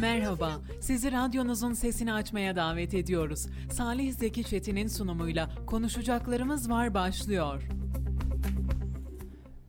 Merhaba, sizi radyonuzun sesini açmaya davet ediyoruz. Salih Zeki Çetin'in sunumuyla Konuşacaklarımız Var başlıyor.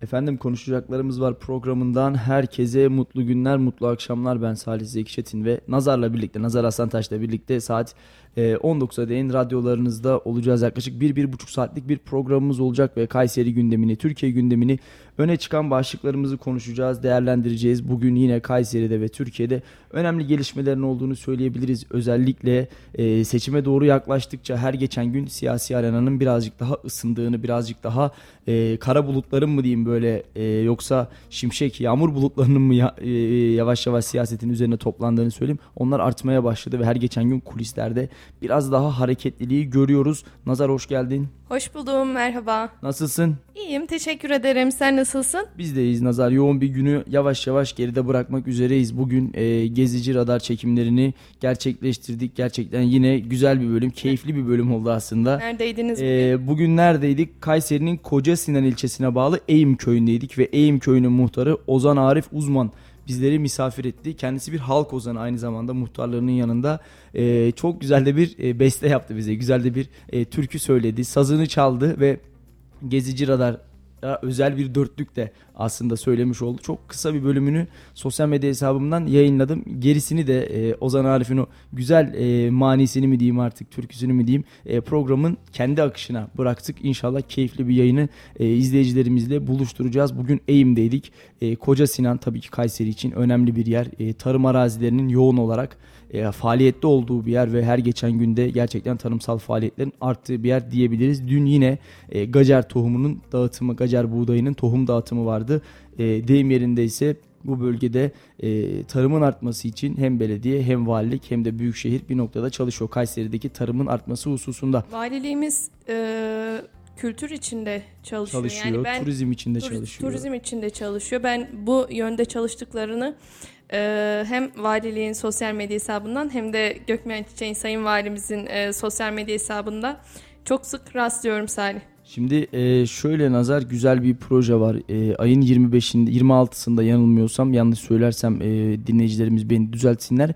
Efendim konuşacaklarımız var programından herkese mutlu günler, mutlu akşamlar. Ben Salih Zeki Çetin ve Nazar'la birlikte, Nazar Aslantaş'la birlikte saat 19'a e, değin radyolarınızda olacağız. Yaklaşık 1-1,5 saatlik bir programımız olacak ve Kayseri gündemini, Türkiye gündemini öne çıkan başlıklarımızı konuşacağız, değerlendireceğiz. Bugün yine Kayseri'de ve Türkiye'de önemli gelişmelerin olduğunu söyleyebiliriz. Özellikle e, seçime doğru yaklaştıkça her geçen gün siyasi arenanın birazcık daha ısındığını, birazcık daha e, kara bulutların mı diyeyim böyle e, yoksa şimşek, yağmur bulutlarının mı ya, e, yavaş yavaş siyasetin üzerine toplandığını söyleyeyim. Onlar artmaya başladı ve her geçen gün kulislerde biraz daha hareketliliği görüyoruz. Nazar hoş geldin. Hoş buldum, merhaba. Nasılsın? İyiyim, teşekkür ederim. Sen nasılsın? Biz de iyiyiz Nazar. Yoğun bir günü yavaş yavaş geride bırakmak üzereyiz. Bugün e, gezici radar çekimlerini gerçekleştirdik. Gerçekten yine güzel bir bölüm, keyifli bir bölüm oldu aslında. Neredeydiniz bugün? E, bugün neredeydik? Kayseri'nin Koca Sinan ilçesine bağlı Eğim köyündeydik ve Eğim köyünün muhtarı Ozan Arif Uzman bizleri misafir etti. Kendisi bir halk ozanı aynı zamanda muhtarlarının yanında. E, çok güzel de bir e, beste yaptı bize. Güzel de bir e, türkü söyledi. Sazını çaldı ve Gezici Radar özel bir dörtlük de aslında söylemiş oldu. Çok kısa bir bölümünü sosyal medya hesabımdan yayınladım. Gerisini de e, Ozan Arif'in o güzel e, manisini mi diyeyim artık türküsünü mü diyeyim e, programın kendi akışına bıraktık. İnşallah keyifli bir yayını e, izleyicilerimizle buluşturacağız. Bugün Eğim'deydik. E, Koca Sinan tabii ki Kayseri için önemli bir yer. E, tarım arazilerinin yoğun olarak e, faaliyette olduğu bir yer ve her geçen günde gerçekten tarımsal faaliyetlerin arttığı bir yer diyebiliriz. Dün yine e, gacer tohumunun dağıtımı, gacer buğdayının tohum dağıtımı vardı. E, deyim yerinde ise bu bölgede e, tarımın artması için hem belediye hem valilik hem de büyükşehir bir noktada çalışıyor. Kayseri'deki tarımın artması hususunda. Valiliğimiz e, kültür içinde çalışıyor. Çalışıyor, yani ben, turizm içinde turiz, çalışıyor. Turizm içinde çalışıyor. Ben bu yönde çalıştıklarını ee, hem valiliğin sosyal medya hesabından hem de Gökmen Çiçek'in Sayın Valimizin e, sosyal medya hesabında çok sık rastlıyorum Salih. Şimdi e, şöyle nazar güzel bir proje var. E, ayın 25'inde 26'sında yanılmıyorsam yanlış söylersem e, dinleyicilerimiz beni düzeltsinler.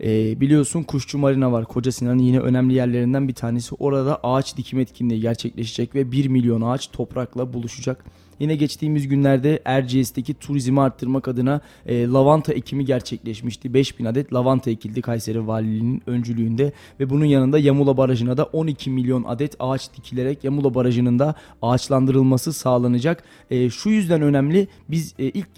E, biliyorsun Kuşçu Marina var. Koca Sinan'ın yine önemli yerlerinden bir tanesi. Orada ağaç dikim etkinliği gerçekleşecek ve 1 milyon ağaç toprakla buluşacak. Yine geçtiğimiz günlerde Erciyes'teki turizmi arttırmak adına e, lavanta ekimi gerçekleşmişti. 5000 adet lavanta ekildi Kayseri Valiliğinin öncülüğünde ve bunun yanında Yamula Barajı'na da 12 milyon adet ağaç dikilerek Yamula Barajı'nın da ağaçlandırılması sağlanacak. E, şu yüzden önemli biz e, ilk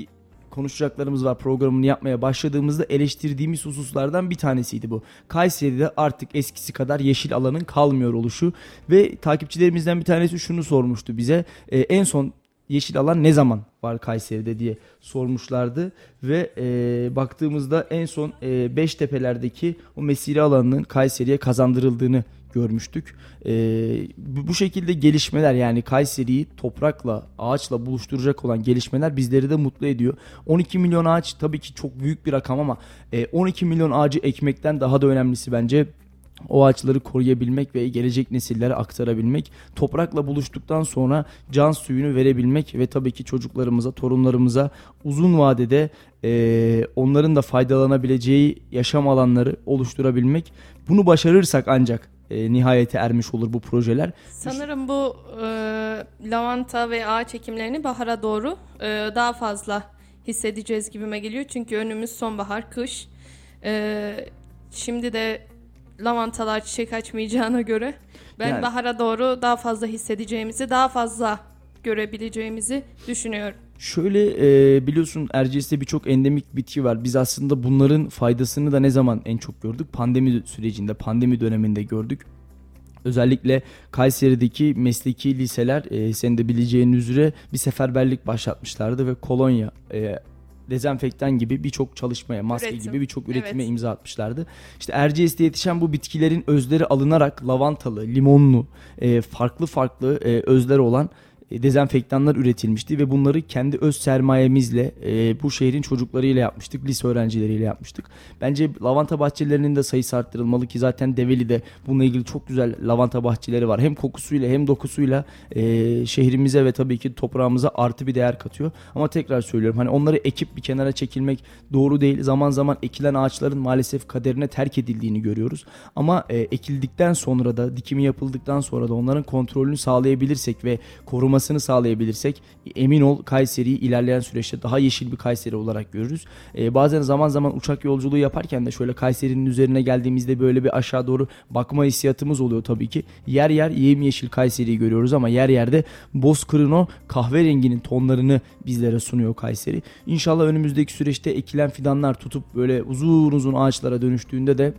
konuşacaklarımız var programını yapmaya başladığımızda eleştirdiğimiz hususlardan bir tanesiydi bu. Kayseri'de artık eskisi kadar yeşil alanın kalmıyor oluşu ve takipçilerimizden bir tanesi şunu sormuştu bize. E, en son yeşil alan ne zaman var Kayseri'de diye sormuşlardı ve e, baktığımızda en son e, Beştepe'lerdeki o mesire alanının Kayseri'ye kazandırıldığını görmüştük. E, bu şekilde gelişmeler yani Kayseri'yi toprakla, ağaçla buluşturacak olan gelişmeler bizleri de mutlu ediyor. 12 milyon ağaç tabii ki çok büyük bir rakam ama e, 12 milyon ağacı ekmekten daha da önemlisi bence o ağaçları koruyabilmek ve gelecek nesillere aktarabilmek, toprakla buluştuktan sonra can suyunu verebilmek ve tabii ki çocuklarımıza, torunlarımıza uzun vadede e, onların da faydalanabileceği yaşam alanları oluşturabilmek. Bunu başarırsak ancak e, nihayete ermiş olur bu projeler. Sanırım bu e, lavanta ve ağaç ekimlerini bahara doğru e, daha fazla hissedeceğiz gibime geliyor. Çünkü önümüz sonbahar, kış. E, şimdi de lavantalar çiçek açmayacağına göre ben yani, bahara doğru daha fazla hissedeceğimizi, daha fazla görebileceğimizi düşünüyorum. Şöyle e, biliyorsun Erciyes'te birçok endemik bitki var. Biz aslında bunların faydasını da ne zaman en çok gördük? Pandemi sürecinde, pandemi döneminde gördük. Özellikle Kayseri'deki mesleki liseler e, senin de bileceğin üzere bir seferberlik başlatmışlardı ve kolonya e, dezenfektan gibi birçok çalışmaya, maske Üretim. gibi birçok üretime evet. imza atmışlardı. İşte Erciyes'te yetişen bu bitkilerin özleri alınarak lavantalı, limonlu, e, farklı farklı e, özleri olan dezenfektanlar üretilmişti ve bunları kendi öz sermayemizle e, bu şehrin çocuklarıyla yapmıştık, lise öğrencileriyle yapmıştık. Bence lavanta bahçelerinin de sayısı arttırılmalı ki zaten Develi'de bununla ilgili çok güzel lavanta bahçeleri var. Hem kokusuyla hem dokusuyla e, şehrimize ve tabii ki toprağımıza artı bir değer katıyor. Ama tekrar söylüyorum hani onları ekip bir kenara çekilmek doğru değil. Zaman zaman ekilen ağaçların maalesef kaderine terk edildiğini görüyoruz. Ama e, ekildikten sonra da dikimi yapıldıktan sonra da onların kontrolünü sağlayabilirsek ve korumasını sağlayabilirsek emin ol Kayseri'yi ilerleyen süreçte daha yeşil bir Kayseri olarak görürüz. E, bazen zaman zaman uçak yolculuğu yaparken de şöyle Kayseri'nin üzerine geldiğimizde böyle bir aşağı doğru bakma hissiyatımız oluyor tabii ki. Yer yer yemyeşil Kayseri'yi görüyoruz ama yer yerde bozkırın o kahverenginin tonlarını bizlere sunuyor Kayseri. İnşallah önümüzdeki süreçte ekilen fidanlar tutup böyle uzun uzun ağaçlara dönüştüğünde de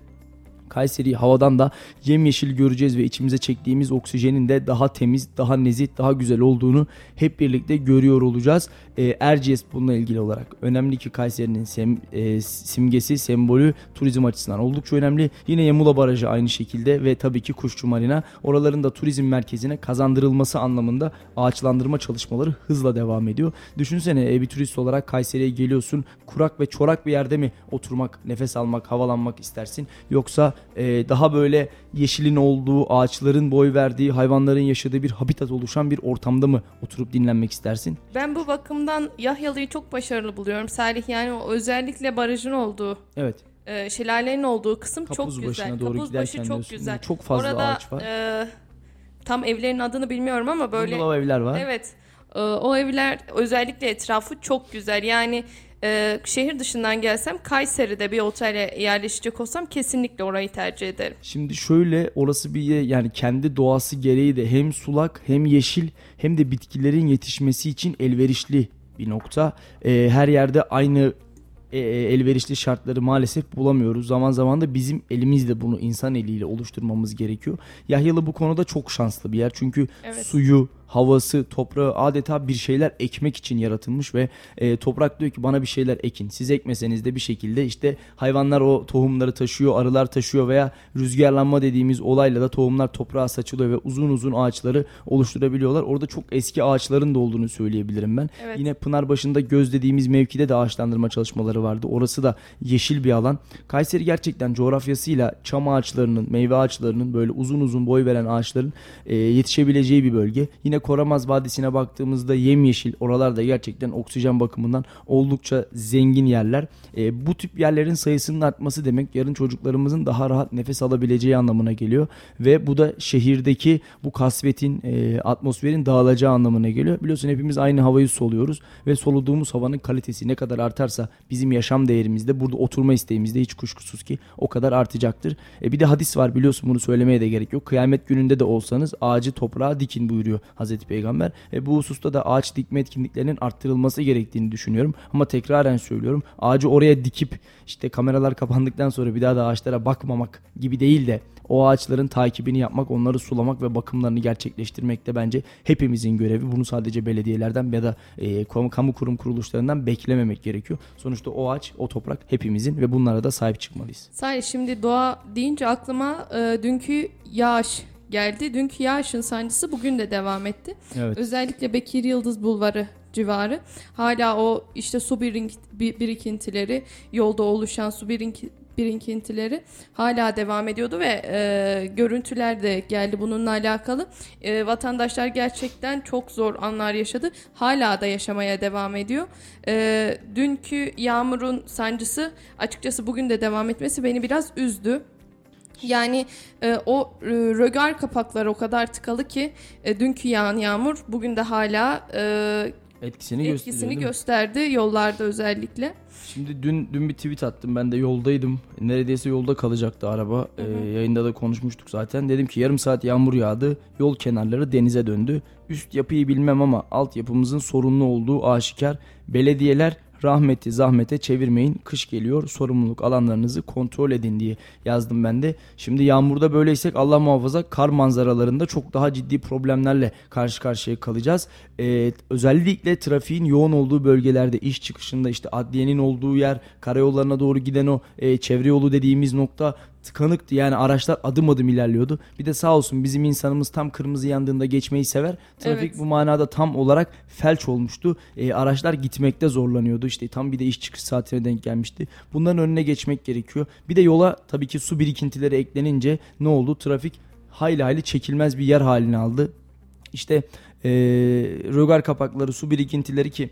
Kayseri'yi havadan da yemyeşil göreceğiz ve içimize çektiğimiz oksijenin de daha temiz, daha nezih, daha güzel olduğunu hep birlikte görüyor olacağız. E, Erciyes bununla ilgili olarak önemli ki Kayseri'nin sem, e, simgesi, sembolü turizm açısından oldukça önemli. Yine Yamula Barajı aynı şekilde ve tabii ki Kuşçu Marina. Oraların da turizm merkezine kazandırılması anlamında ağaçlandırma çalışmaları hızla devam ediyor. Düşünsene e, bir turist olarak Kayseri'ye geliyorsun. Kurak ve çorak bir yerde mi oturmak, nefes almak, havalanmak istersin? Yoksa e, daha böyle yeşilin olduğu, ağaçların boy verdiği, hayvanların yaşadığı bir habitat oluşan bir ortamda mı oturup dinlenmek istersin? Ben bu bakımdan Yahyalı'yı çok başarılı buluyorum. Salih yani o özellikle barajın olduğu Evet. e, şelalenin olduğu kısım çok güzel. doğru Kapuz başı giderken çok diyorsun. güzel. Çok fazla Orada, ağaç var. e, tam evlerin adını bilmiyorum ama böyle Bungalov evler var. Evet. Ee, O evler özellikle etrafı çok güzel. Yani e, şehir dışından gelsem Kayseri'de bir otele yerleşecek olsam kesinlikle orayı tercih ederim. Şimdi şöyle orası bir ye- yani kendi doğası gereği de hem sulak hem yeşil hem de bitkilerin yetişmesi için elverişli bir nokta. Ee, her yerde aynı e, e, elverişli şartları maalesef bulamıyoruz. Zaman zaman da bizim elimizle bunu insan eliyle oluşturmamız gerekiyor. Yahyalı bu konuda çok şanslı bir yer. Çünkü Evet. suyu, havası, toprağı adeta bir şeyler ekmek için yaratılmış ve e, toprak diyor ki bana bir şeyler ekin. Siz ekmeseniz de bir şekilde işte hayvanlar o tohumları taşıyor, arılar taşıyor veya rüzgarlanma dediğimiz olayla da tohumlar toprağa saçılıyor ve uzun uzun ağaçları oluşturabiliyorlar. Orada çok eski ağaçların da olduğunu söyleyebilirim ben. Evet. Yine Pınarbaşı'nda göz dediğimiz mevkide de ağaçlandırma çalışmaları vardı. Orası da yeşil bir alan. Kayseri gerçekten coğrafyasıyla çam ağaçlarının, meyve ağaçlarının böyle uzun uzun boy veren ağaçların e, yetişebileceği bir bölge. Yine Koramaz Vadisi'ne baktığımızda yemyeşil. Oralarda gerçekten oksijen bakımından oldukça zengin yerler. E, bu tip yerlerin sayısının artması demek yarın çocuklarımızın daha rahat nefes alabileceği anlamına geliyor. Ve bu da şehirdeki bu kasvetin, e, atmosferin dağılacağı anlamına geliyor. Biliyorsun hepimiz aynı havayı soluyoruz ve soluduğumuz havanın kalitesi ne kadar artarsa bizim yaşam değerimizde burada oturma isteğimizde hiç kuşkusuz ki o kadar artacaktır. E, bir de hadis var biliyorsun bunu söylemeye de gerek yok. Kıyamet gününde de olsanız ağacı toprağa dikin buyuruyor Hazreti Peygamber. E, bu hususta da ağaç dikme etkinliklerinin arttırılması gerektiğini düşünüyorum. Ama tekraren söylüyorum ağacı oraya dikip işte kameralar kapandıktan sonra bir daha da ağaçlara bakmamak gibi değil de o ağaçların takibini yapmak, onları sulamak ve bakımlarını gerçekleştirmek de bence hepimizin görevi. Bunu sadece belediyelerden ya da e, kamu kurum kuruluşlarından beklememek gerekiyor. Sonuçta o ağaç, o toprak hepimizin ve bunlara da sahip çıkmalıyız. Salih şimdi doğa deyince aklıma e, dünkü yağış geldi. Dünkü yağışın sancısı bugün de devam etti. Evet. Özellikle Bekir Yıldız Bulvarı civarı hala o işte su birikintileri yolda oluşan su birinki- birikintileri hala devam ediyordu ve e, görüntüler de geldi bununla alakalı. E, vatandaşlar gerçekten çok zor anlar yaşadı. Hala da yaşamaya devam ediyor. E, dünkü yağmurun sancısı açıkçası bugün de devam etmesi beni biraz üzdü. Yani e, o e, rögar kapakları o kadar tıkalı ki e, dünkü yağan yağmur bugün de hala e, Etkisini, etkisini gösterdi yollarda özellikle. Şimdi dün dün bir tweet attım. Ben de yoldaydım. Neredeyse yolda kalacaktı araba. Ee, yayında da konuşmuştuk zaten. Dedim ki yarım saat yağmur yağdı. Yol kenarları denize döndü. Üst yapıyı bilmem ama altyapımızın sorunlu olduğu aşikar. Belediyeler rahmeti zahmete çevirmeyin. Kış geliyor. Sorumluluk alanlarınızı kontrol edin diye yazdım ben de. Şimdi yağmurda böyleysek Allah muhafaza kar manzaralarında çok daha ciddi problemlerle karşı karşıya kalacağız. Ee, özellikle trafiğin yoğun olduğu bölgelerde iş çıkışında işte adliyenin olduğu yer, karayollarına doğru giden o e, çevre yolu dediğimiz nokta tıkanıktı. Yani araçlar adım adım ilerliyordu. Bir de sağ olsun bizim insanımız tam kırmızı yandığında geçmeyi sever. Trafik Evet. bu manada tam olarak felç olmuştu. E, araçlar gitmekte zorlanıyordu. İşte tam bir de iş çıkış saatine denk gelmişti. Bunların önüne geçmek gerekiyor. Bir de yola tabii ki su birikintileri eklenince ne oldu? Trafik hayli hayli çekilmez bir yer haline aldı. İşte e, rögar kapakları, su birikintileri ki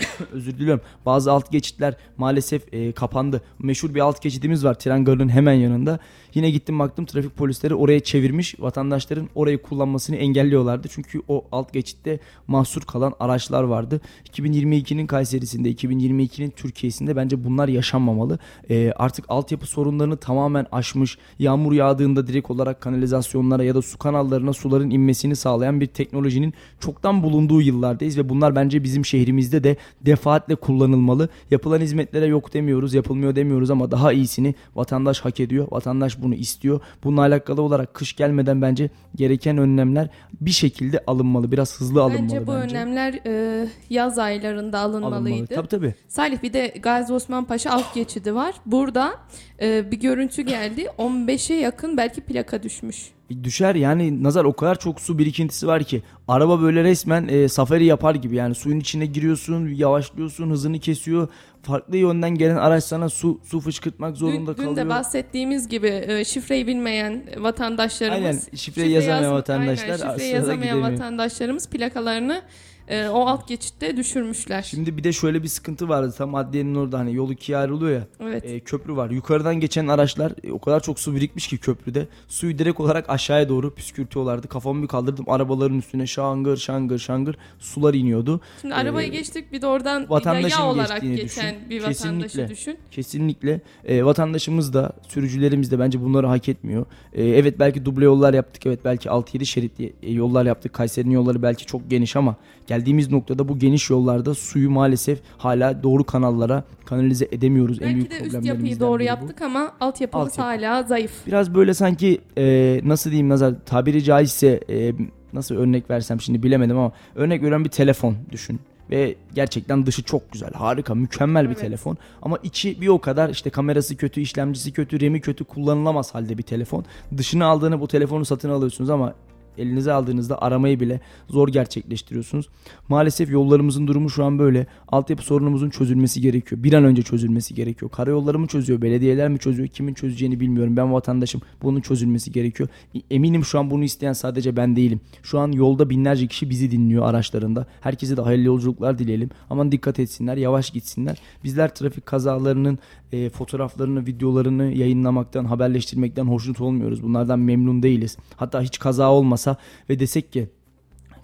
özür diliyorum. Bazı alt geçitler maalesef e, kapandı. Meşhur bir alt geçidimiz var tren garının hemen yanında. Yine gittim baktım trafik polisleri oraya çevirmiş. Vatandaşların orayı kullanmasını engelliyorlardı. Çünkü o alt geçitte mahsur kalan araçlar vardı. 2022'nin Kayseri'sinde, 2022'nin Türkiye'sinde bence bunlar yaşanmamalı. E, artık altyapı sorunlarını tamamen aşmış. Yağmur yağdığında direkt olarak kanalizasyonlara ya da su kanallarına suların inmesini sağlayan bir teknolojinin çoktan bulunduğu yıllardayız ve bunlar bence bizim şehrimizde de defaatle kullanılmalı. Yapılan hizmetlere yok demiyoruz, yapılmıyor demiyoruz ama daha iyisini vatandaş hak ediyor. Vatandaş bunu istiyor. Bununla alakalı olarak kış gelmeden bence gereken önlemler bir şekilde alınmalı. Biraz hızlı alınmalı Bence bence. bu önlemler e, yaz aylarında alınmalıydı. Alınmalı. Tabii tabii. Salih bir de Gazi Osman Paşa alt geçidi var. Burada e, bir görüntü geldi. 15'e yakın belki plaka düşmüş. Düşer yani nazar o kadar çok su birikintisi var ki araba böyle resmen e, safari yapar gibi yani suyun içine giriyorsun yavaşlıyorsun hızını kesiyor farklı yönden gelen araç sana su su fışkırtmak zorunda Dün, dün kalıyor. de bahsettiğimiz gibi e, şifreyi bilmeyen vatandaşlarımız Aynen şifreyi yazamayan yazm- vatandaşlar aynen, şifreyi yazamayan gidemiyor. vatandaşlarımız plakalarını e, o alt geçitte düşürmüşler. Şimdi bir de şöyle bir sıkıntı vardı tam adliyenin orada hani yol ikiye ayrılıyor ya evet. e, köprü var yukarıdan geçen araçlar e, o kadar çok su birikmiş ki köprüde suyu direkt olarak aşağıya doğru püskürtüyorlardı kafamı bir kaldırdım arabaların üstüne şangır şangır şangır sular iniyordu. Şimdi e, arabayı geçtik bir de oradan vatandaşın yaya olarak geçen düşün. bir vatandaşı Kesinlikle. düşün. Kesinlikle e, vatandaşımız da sürücülerimiz de bence bunları hak etmiyor. E, evet belki duble yollar yaptık evet belki 6-7 şeritli yollar yaptık. Kayseri'nin yolları belki çok geniş ama geldiğimiz noktada bu geniş yollarda suyu maalesef hala doğru kanallara kanalize edemiyoruz. en Belki büyük de üst yapıyı doğru bu. yaptık ama altyapımız Altyapı. hala zayıf. Biraz böyle sanki e, nasıl diyeyim nazar tabiri caizse e, nasıl örnek versem şimdi bilemedim ama örnek veren bir telefon düşün. Ve gerçekten dışı çok güzel, harika, mükemmel bir Evet. telefon. Ama içi bir o kadar işte kamerası kötü, işlemcisi kötü, RAM'i kötü kullanılamaz halde bir telefon. Dışını aldığını bu telefonu satın alıyorsunuz ama elinize aldığınızda aramayı bile zor gerçekleştiriyorsunuz. Maalesef yollarımızın durumu şu an böyle. Altyapı sorunumuzun çözülmesi gerekiyor. Bir an önce çözülmesi gerekiyor. Karayolları mı çözüyor, belediyeler mi çözüyor, kimin çözeceğini bilmiyorum. Ben vatandaşım. Bunun çözülmesi gerekiyor. Eminim şu an bunu isteyen sadece ben değilim. Şu an yolda binlerce kişi bizi dinliyor araçlarında. Herkese de hayırlı yolculuklar dileyelim. Aman dikkat etsinler, yavaş gitsinler. Bizler trafik kazalarının e, fotoğraflarını, videolarını yayınlamaktan, haberleştirmekten hoşnut olmuyoruz. Bunlardan memnun değiliz. Hatta hiç kaza olmasa ve desek ki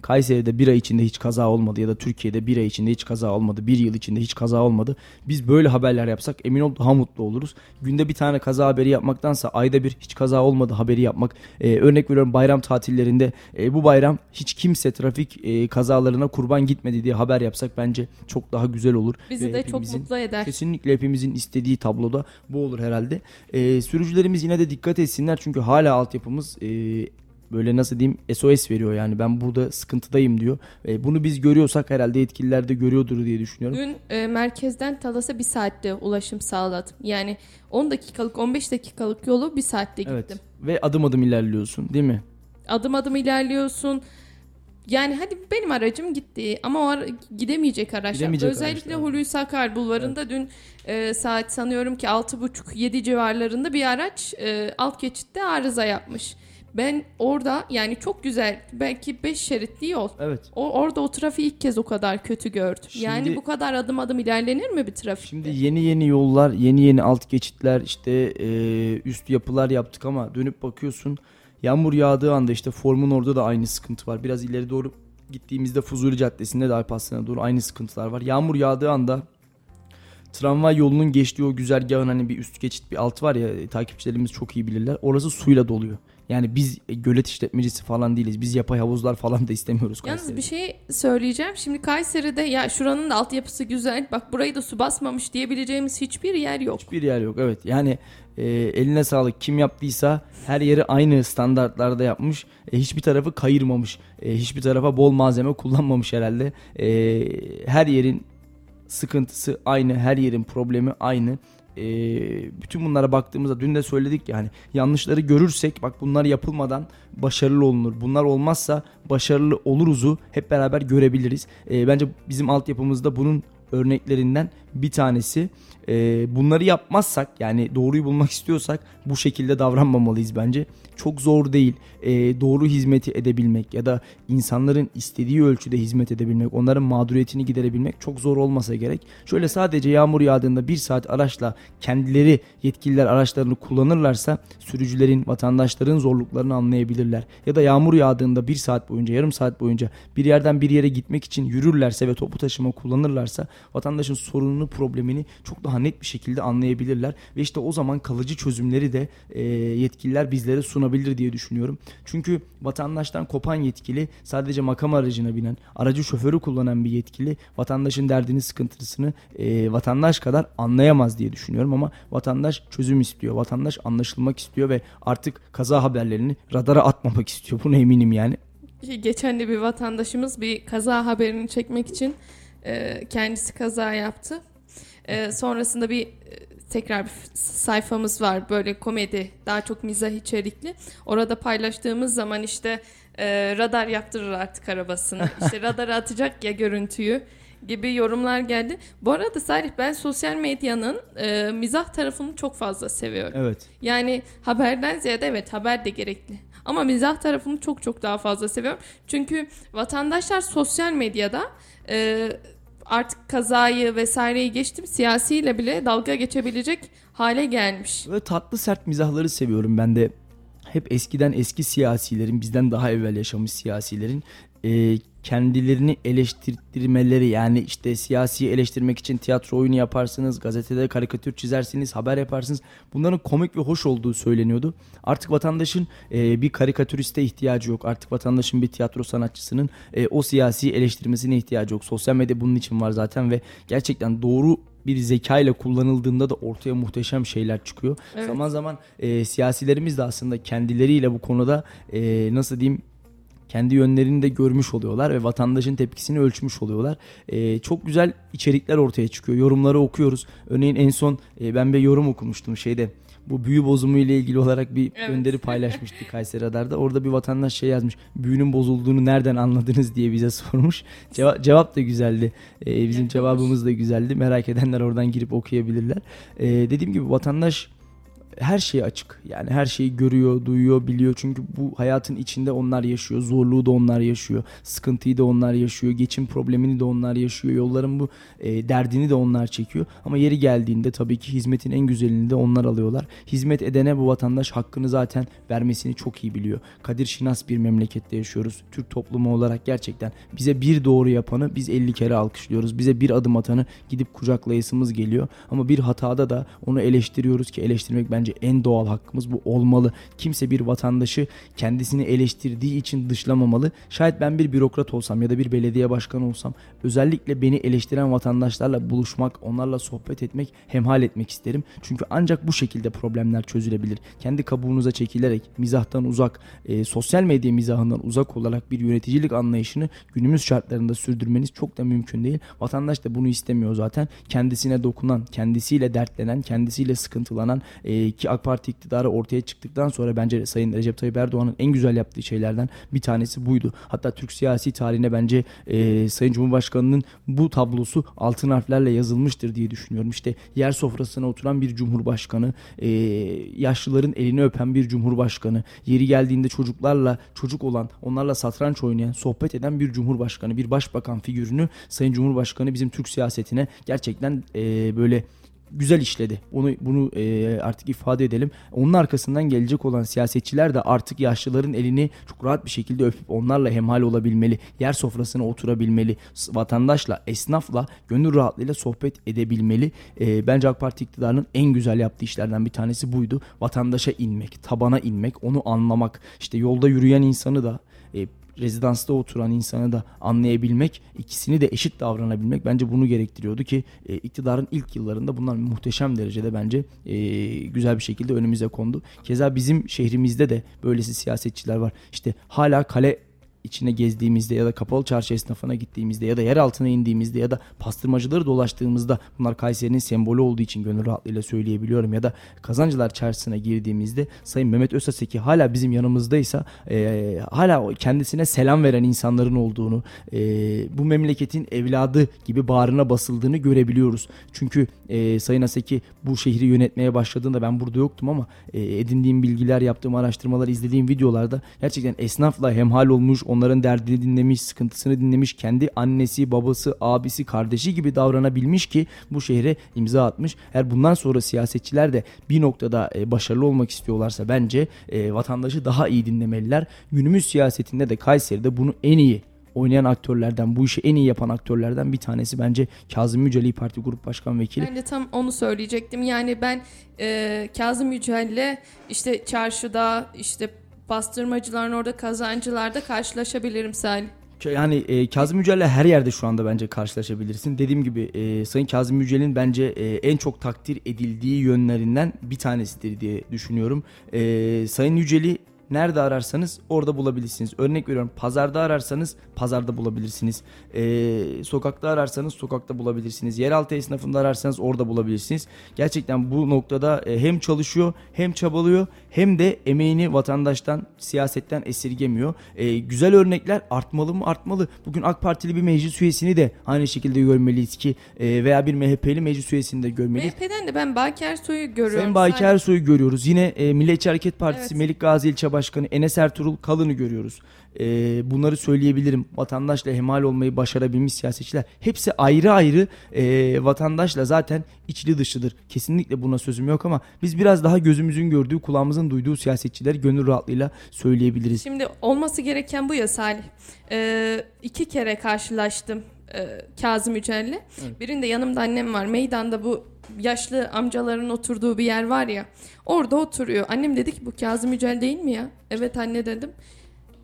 Kayseri'de bir ay içinde hiç kaza olmadı ya da Türkiye'de bir ay içinde hiç kaza olmadı. Bir yıl içinde hiç kaza olmadı. Biz böyle haberler yapsak emin ol daha mutlu oluruz. Günde bir tane kaza haberi yapmaktansa ayda bir hiç kaza olmadı haberi yapmak. Ee, örnek veriyorum bayram tatillerinde e, bu bayram hiç kimse trafik e, kazalarına kurban gitmedi diye haber yapsak bence çok daha güzel olur. Bizi Ve de çok mutlu eder. Kesinlikle hepimizin istediği tabloda bu olur herhalde. Ee, sürücülerimiz yine de dikkat etsinler çünkü hala altyapımız e, böyle nasıl diyeyim SOS veriyor yani ben burada sıkıntıdayım diyor. E, bunu biz görüyorsak herhalde yetkililer de görüyordur diye düşünüyorum. Dün e, merkezden Talas'a bir saatte ulaşım sağladım. Yani 10 dakikalık 15 dakikalık yolu bir saatte gittim. Evet. Ve adım adım ilerliyorsun değil mi? Adım adım ilerliyorsun. Yani hadi benim aracım gitti ama o ara- gidemeyecek araçlar. Gidemeyecek Özellikle araçlar. Hulusi Akar Bulvarı'nda dün e, saat sanıyorum ki 6.30-7 civarlarında bir araç e, alt geçitte arıza yapmış. Ben orada yani çok güzel belki 5 şeritli yol. Evet. O, orada o trafiği ilk kez o kadar kötü gördüm. yani Şimdi- bu kadar adım adım ilerlenir mi bir trafik? Şimdi yeni yeni yollar, yeni yeni alt geçitler, işte e, üst yapılar yaptık ama dönüp bakıyorsun yağmur yağdığı anda işte formun orada da aynı sıkıntı var. Biraz ileri doğru gittiğimizde Fuzuli Caddesi'nde de Alparslan'a doğru aynı sıkıntılar var. Yağmur yağdığı anda tramvay yolunun geçtiği o güzergahın hani bir üst geçit bir alt var ya e, takipçilerimiz çok iyi bilirler. Orası suyla doluyor. Yani biz e, gölet işletmecisi falan değiliz. Biz yapay havuzlar falan da istemiyoruz Yalnız Kayseri'de. bir şey söyleyeceğim. Şimdi Kayseri'de ya şuranın da altyapısı güzel. Bak burayı da su basmamış diyebileceğimiz hiçbir yer yok. Hiçbir yer yok evet. Yani e, eline sağlık kim yaptıysa her yeri aynı standartlarda yapmış. E, hiçbir tarafı kayırmamış. E, hiçbir tarafa bol malzeme kullanmamış herhalde. E, her yerin sıkıntısı aynı. Her yerin problemi aynı. E, bütün bunlara baktığımızda dün de söyledik yani yanlışları görürsek bak bunlar yapılmadan başarılı olunur. Bunlar olmazsa başarılı oluruzu hep beraber görebiliriz. E, bence bizim altyapımızda bunun örneklerinden bir tanesi. E, bunları yapmazsak yani doğruyu bulmak istiyorsak bu şekilde davranmamalıyız bence. Çok zor değil. E, doğru hizmeti edebilmek ya da insanların istediği ölçüde hizmet edebilmek, onların mağduriyetini giderebilmek çok zor olmasa gerek. Şöyle sadece yağmur yağdığında bir saat araçla kendileri yetkililer araçlarını kullanırlarsa sürücülerin, vatandaşların zorluklarını anlayabilirler. Ya da yağmur yağdığında bir saat boyunca, yarım saat boyunca bir yerden bir yere gitmek için yürürlerse ve topu taşıma kullanırlarsa vatandaşın sorununu, problemini çok daha net bir şekilde anlayabilirler. Ve işte o zaman kalıcı çözümleri de e, yetkililer bizlere sunabilir diye düşünüyorum. Çünkü vatandaştan kopan yetkili sadece makam aracına binen, aracı şoförü kullanan bir yetkili vatandaşın derdini, sıkıntısını e, vatandaş kadar anlayamaz diye düşünüyorum ama vatandaş çözüm istiyor. Vatandaş anlaşılmak istiyor ve artık kaza haberlerini radara atmamak istiyor. Buna eminim yani. Geçen de bir vatandaşımız bir kaza haberini çekmek için e, kendisi kaza yaptı. E, sonrasında bir e, tekrar bir sayfamız var böyle komedi daha çok mizah içerikli. Orada paylaştığımız zaman işte e, radar yaptırır artık arabasını. İşte radara atacak ya görüntüyü gibi yorumlar geldi. Bu arada Salih ben sosyal medyanın e, mizah tarafını çok fazla seviyorum. Evet. Yani haberden ziyade evet haber de gerekli. Ama mizah tarafını çok çok daha fazla seviyorum. Çünkü vatandaşlar sosyal medyada e, artık kazayı vesaireyi geçtim siyasiyle bile dalga geçebilecek hale gelmiş. Böyle tatlı sert mizahları seviyorum ben de. Hep eskiden eski siyasilerin, bizden daha evvel yaşamış siyasilerin e, kendilerini eleştirmeleri yani işte siyasi eleştirmek için tiyatro oyunu yaparsınız, gazetede karikatür çizersiniz, haber yaparsınız. Bunların komik ve hoş olduğu söyleniyordu. Artık vatandaşın e, bir karikatüriste ihtiyacı yok. Artık vatandaşın bir tiyatro sanatçısının e, o siyasi eleştirmesine ihtiyacı yok. Sosyal medya bunun için var zaten ve gerçekten doğru bir zeka ile kullanıldığında da ortaya muhteşem şeyler çıkıyor. Evet. Zaman zaman e, siyasilerimiz de aslında kendileriyle bu konuda e, nasıl diyeyim kendi yönlerini de görmüş oluyorlar ve vatandaşın tepkisini ölçmüş oluyorlar. E, çok güzel içerikler ortaya çıkıyor. Yorumları okuyoruz. Örneğin en son e, ben bir yorum okumuştum şeyde. Bu büyü bozumu ile ilgili olarak bir evet. gönderi paylaşmıştı Kayseri Radar'da. Orada bir vatandaş şey yazmış. Büyünün bozulduğunu nereden anladınız diye bize sormuş. Ceva- cevap da güzeldi. Ee, bizim cevabımız da güzeldi. Merak edenler oradan girip okuyabilirler. Ee, dediğim gibi vatandaş her şeye açık. Yani her şeyi görüyor, duyuyor, biliyor. Çünkü bu hayatın içinde onlar yaşıyor. Zorluğu da onlar yaşıyor. Sıkıntıyı da onlar yaşıyor. Geçim problemini de onlar yaşıyor. Yolların bu e, derdini de onlar çekiyor. Ama yeri geldiğinde tabii ki hizmetin en güzelini de onlar alıyorlar. Hizmet edene bu vatandaş hakkını zaten vermesini çok iyi biliyor. Kadir Şinas bir memlekette yaşıyoruz. Türk toplumu olarak gerçekten bize bir doğru yapanı biz 50 kere alkışlıyoruz. Bize bir adım atanı gidip kucaklayasımız geliyor. Ama bir hatada da onu eleştiriyoruz ki eleştirmek bence bence en doğal hakkımız bu olmalı. Kimse bir vatandaşı kendisini eleştirdiği için dışlamamalı. Şayet ben bir bürokrat olsam ya da bir belediye başkanı olsam özellikle beni eleştiren vatandaşlarla buluşmak, onlarla sohbet etmek, hemhal etmek isterim. Çünkü ancak bu şekilde problemler çözülebilir. Kendi kabuğunuza çekilerek, mizahtan uzak, e, sosyal medya mizahından uzak olarak bir yöneticilik anlayışını günümüz şartlarında sürdürmeniz çok da mümkün değil. Vatandaş da bunu istemiyor zaten. Kendisine dokunan, kendisiyle dertlenen, kendisiyle sıkıntılanan, e, ki AK Parti iktidarı ortaya çıktıktan sonra bence Sayın Recep Tayyip Erdoğan'ın en güzel yaptığı şeylerden bir tanesi buydu. Hatta Türk siyasi tarihine bence e, Sayın Cumhurbaşkanı'nın bu tablosu altın harflerle yazılmıştır diye düşünüyorum. İşte yer sofrasına oturan bir cumhurbaşkanı, e, yaşlıların elini öpen bir cumhurbaşkanı, yeri geldiğinde çocuklarla çocuk olan, onlarla satranç oynayan, sohbet eden bir cumhurbaşkanı, bir başbakan figürünü Sayın Cumhurbaşkanı bizim Türk siyasetine gerçekten e, böyle güzel işledi. Bunu bunu e, artık ifade edelim. Onun arkasından gelecek olan siyasetçiler de artık yaşlıların elini çok rahat bir şekilde öpüp onlarla hemhal olabilmeli. Yer sofrasına oturabilmeli. Vatandaşla, esnafla gönül rahatlığıyla sohbet edebilmeli. E, bence AK Parti iktidarının en güzel yaptığı işlerden bir tanesi buydu. Vatandaşa inmek, tabana inmek, onu anlamak. İşte yolda yürüyen insanı da e, rezidansta oturan insanı da anlayabilmek, ikisini de eşit davranabilmek bence bunu gerektiriyordu ki e, iktidarın ilk yıllarında bunlar muhteşem derecede bence e, güzel bir şekilde önümüze kondu. Keza bizim şehrimizde de böylesi siyasetçiler var. İşte hala kale içine gezdiğimizde ya da kapalı çarşı esnafına gittiğimizde ya da yer altına indiğimizde ya da pastırmacıları dolaştığımızda bunlar Kayseri'nin sembolü olduğu için gönül rahatlığıyla söyleyebiliyorum ya da kazancılar çarşısına girdiğimizde Sayın Mehmet Özaseki hala bizim yanımızdaysa e, hala kendisine selam veren insanların olduğunu e, bu memleketin evladı gibi bağrına basıldığını görebiliyoruz. Çünkü e, Sayın Aseki bu şehri yönetmeye başladığında ben burada yoktum ama e, edindiğim bilgiler, yaptığım araştırmalar, izlediğim videolarda gerçekten esnafla hemhal olmuş, onların derdini dinlemiş, sıkıntısını dinlemiş, kendi annesi, babası, abisi, kardeşi gibi davranabilmiş ki bu şehre imza atmış. Eğer bundan sonra siyasetçiler de bir noktada e, başarılı olmak istiyorlarsa bence e, vatandaşı daha iyi dinlemeliler. Günümüz siyasetinde de Kayseri'de bunu en iyi oynayan aktörlerden, bu işi en iyi yapan aktörlerden bir tanesi bence Kazım Yücel Parti Grup Başkan Vekili. Ben de tam onu söyleyecektim. Yani ben e, Kazım Yücel'le işte çarşıda işte bastırmacıların orada kazancılarda karşılaşabilirim Salih. Yani e, Kazım Yücel'le her yerde şu anda bence karşılaşabilirsin. Dediğim gibi e, Sayın Kazım Yücel'in bence e, en çok takdir edildiği yönlerinden bir tanesidir diye düşünüyorum. E, Sayın Yücel'i Nerede ararsanız orada bulabilirsiniz. Örnek veriyorum pazarda ararsanız pazarda bulabilirsiniz. Ee, sokakta ararsanız sokakta bulabilirsiniz. Yeraltı esnafında ararsanız orada bulabilirsiniz. Gerçekten bu noktada e, hem çalışıyor hem çabalıyor hem de emeğini vatandaştan siyasetten esirgemiyor. Ee, güzel örnekler artmalı mı artmalı. Bugün AK Partili bir meclis üyesini de aynı şekilde görmeliyiz ki e, veya bir MHP'li meclis üyesini de görmeliyiz. MHP'den de ben Baki Ersoy'u görüyorum. Sayın Baki Ersoy'u görüyoruz. Yine e, Milliyetçi Hareket Partisi Evet. Melik Gazi İlçe Başkanı Enes Ertuğrul Kalın'ı görüyoruz. E, bunları söyleyebilirim. Vatandaşla hemal olmayı başarabilmiş siyasetçiler. Hepsi ayrı ayrı e, vatandaşla zaten içli dışlıdır. Kesinlikle buna sözüm yok ama biz biraz daha gözümüzün gördüğü, kulağımızın duyduğu siyasetçileri gönül rahatlığıyla söyleyebiliriz. Şimdi olması gereken bu ya Salih. Ee, iki kere karşılaştım e, Kazım Yücel'le. Birinde yanımda annem var. Meydanda bu yaşlı amcaların oturduğu bir yer var ya. Orada oturuyor. Annem dedi ki bu Kazım Yücel değil mi ya? Evet anne dedim.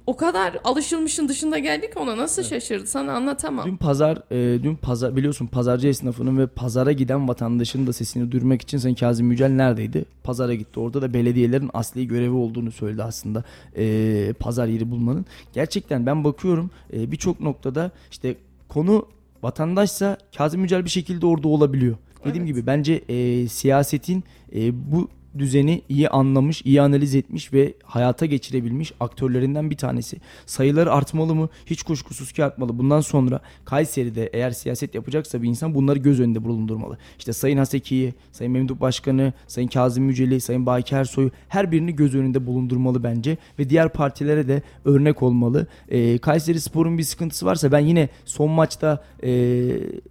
O kadar alışılmışın dışında geldik ona nasıl şaşırdı sana anlatamam. Dün pazar, e, dün pazar biliyorsun pazarcı esnafının ve pazara giden vatandaşın da sesini duyurmak için Sayın Kazım Yücel neredeydi? Pazara gitti. Orada da belediyelerin asli görevi olduğunu söyledi aslında e, pazar yeri bulmanın. Gerçekten ben bakıyorum e, birçok noktada işte konu vatandaşsa Kazım Yücel bir şekilde orada olabiliyor. Dediğim Evet. gibi bence e, siyasetin e, bu düzeni iyi anlamış, iyi analiz etmiş ve hayata geçirebilmiş aktörlerinden bir tanesi. Sayıları artmalı mı? Hiç kuşkusuz ki artmalı. Bundan sonra Kayseri'de eğer siyaset yapacaksa bir insan bunları göz önünde bulundurmalı. İşte Sayın Haseki'yi, Sayın Memduh Başkanı, Sayın Kazım Yücel'i, Sayın Baki Ersoy'u her birini göz önünde bulundurmalı bence ve diğer partilere de örnek olmalı. Ee, Kayseri Spor'un bir sıkıntısı varsa ben yine son maçta e,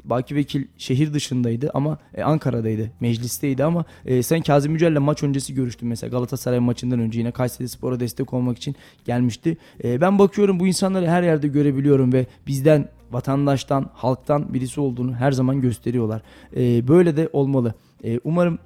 Baki Vekil şehir dışındaydı ama e, Ankara'daydı, meclisteydi ama e, Sayın Kazım Yücel'le maç öncesi görüştüm mesela Galatasaray maçından önce yine Kayseri Spor'a destek olmak için gelmişti. E, ben bakıyorum bu insanları her yerde görebiliyorum ve bizden vatandaştan, halktan birisi olduğunu her zaman gösteriyorlar. E, böyle de olmalı. E, umarım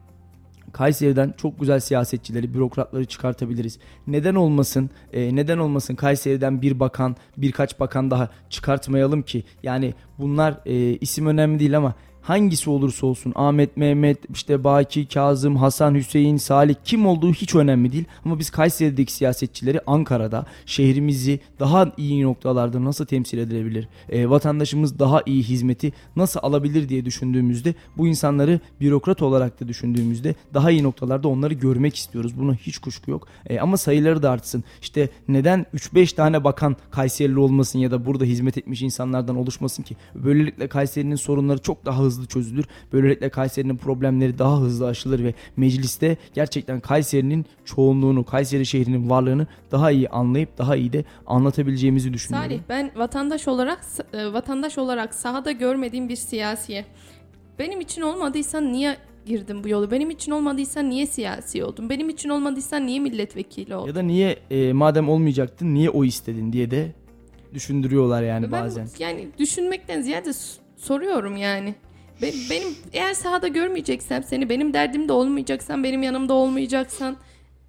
Kayseri'den çok güzel siyasetçileri, bürokratları çıkartabiliriz. Neden olmasın? e, neden olmasın Kayseri'den bir bakan, birkaç bakan daha çıkartmayalım ki? Yani bunlar e, isim önemli değil ama hangisi olursa olsun Ahmet, Mehmet, işte Baki, Kazım, Hasan, Hüseyin, Salih kim olduğu hiç önemli değil. Ama biz Kayseri'deki siyasetçileri Ankara'da şehrimizi daha iyi noktalarda nasıl temsil edilebilir? e, vatandaşımız daha iyi hizmeti nasıl alabilir diye düşündüğümüzde bu insanları bürokrat olarak da düşündüğümüzde daha iyi noktalarda onları görmek istiyoruz. Buna hiç kuşku yok. E, ama sayıları da artsın. İşte neden 3-5 tane bakan Kayserili olmasın ya da burada hizmet etmiş insanlardan oluşmasın ki? Böylelikle Kayseri'nin sorunları çok daha hızlı çözülür. Böylelikle Kayseri'nin problemleri daha hızlı aşılır ve mecliste gerçekten Kayseri'nin çoğunluğunu, Kayseri şehrinin varlığını daha iyi anlayıp daha iyi de anlatabileceğimizi düşünüyorum. Salih ben vatandaş olarak e, vatandaş olarak sahada görmediğim bir siyasiye. Benim için olmadıysan niye girdin bu yolu? Benim için olmadıysan niye siyasi oldun? Benim için olmadıysan niye milletvekili oldun? Ya da niye e, madem olmayacaktın niye o istedin diye de düşündürüyorlar yani ben bazen. yani düşünmekten ziyade soruyorum yani. Be- benim eğer sahada görmeyeceksem seni benim derdimde olmayacaksan benim yanımda olmayacaksan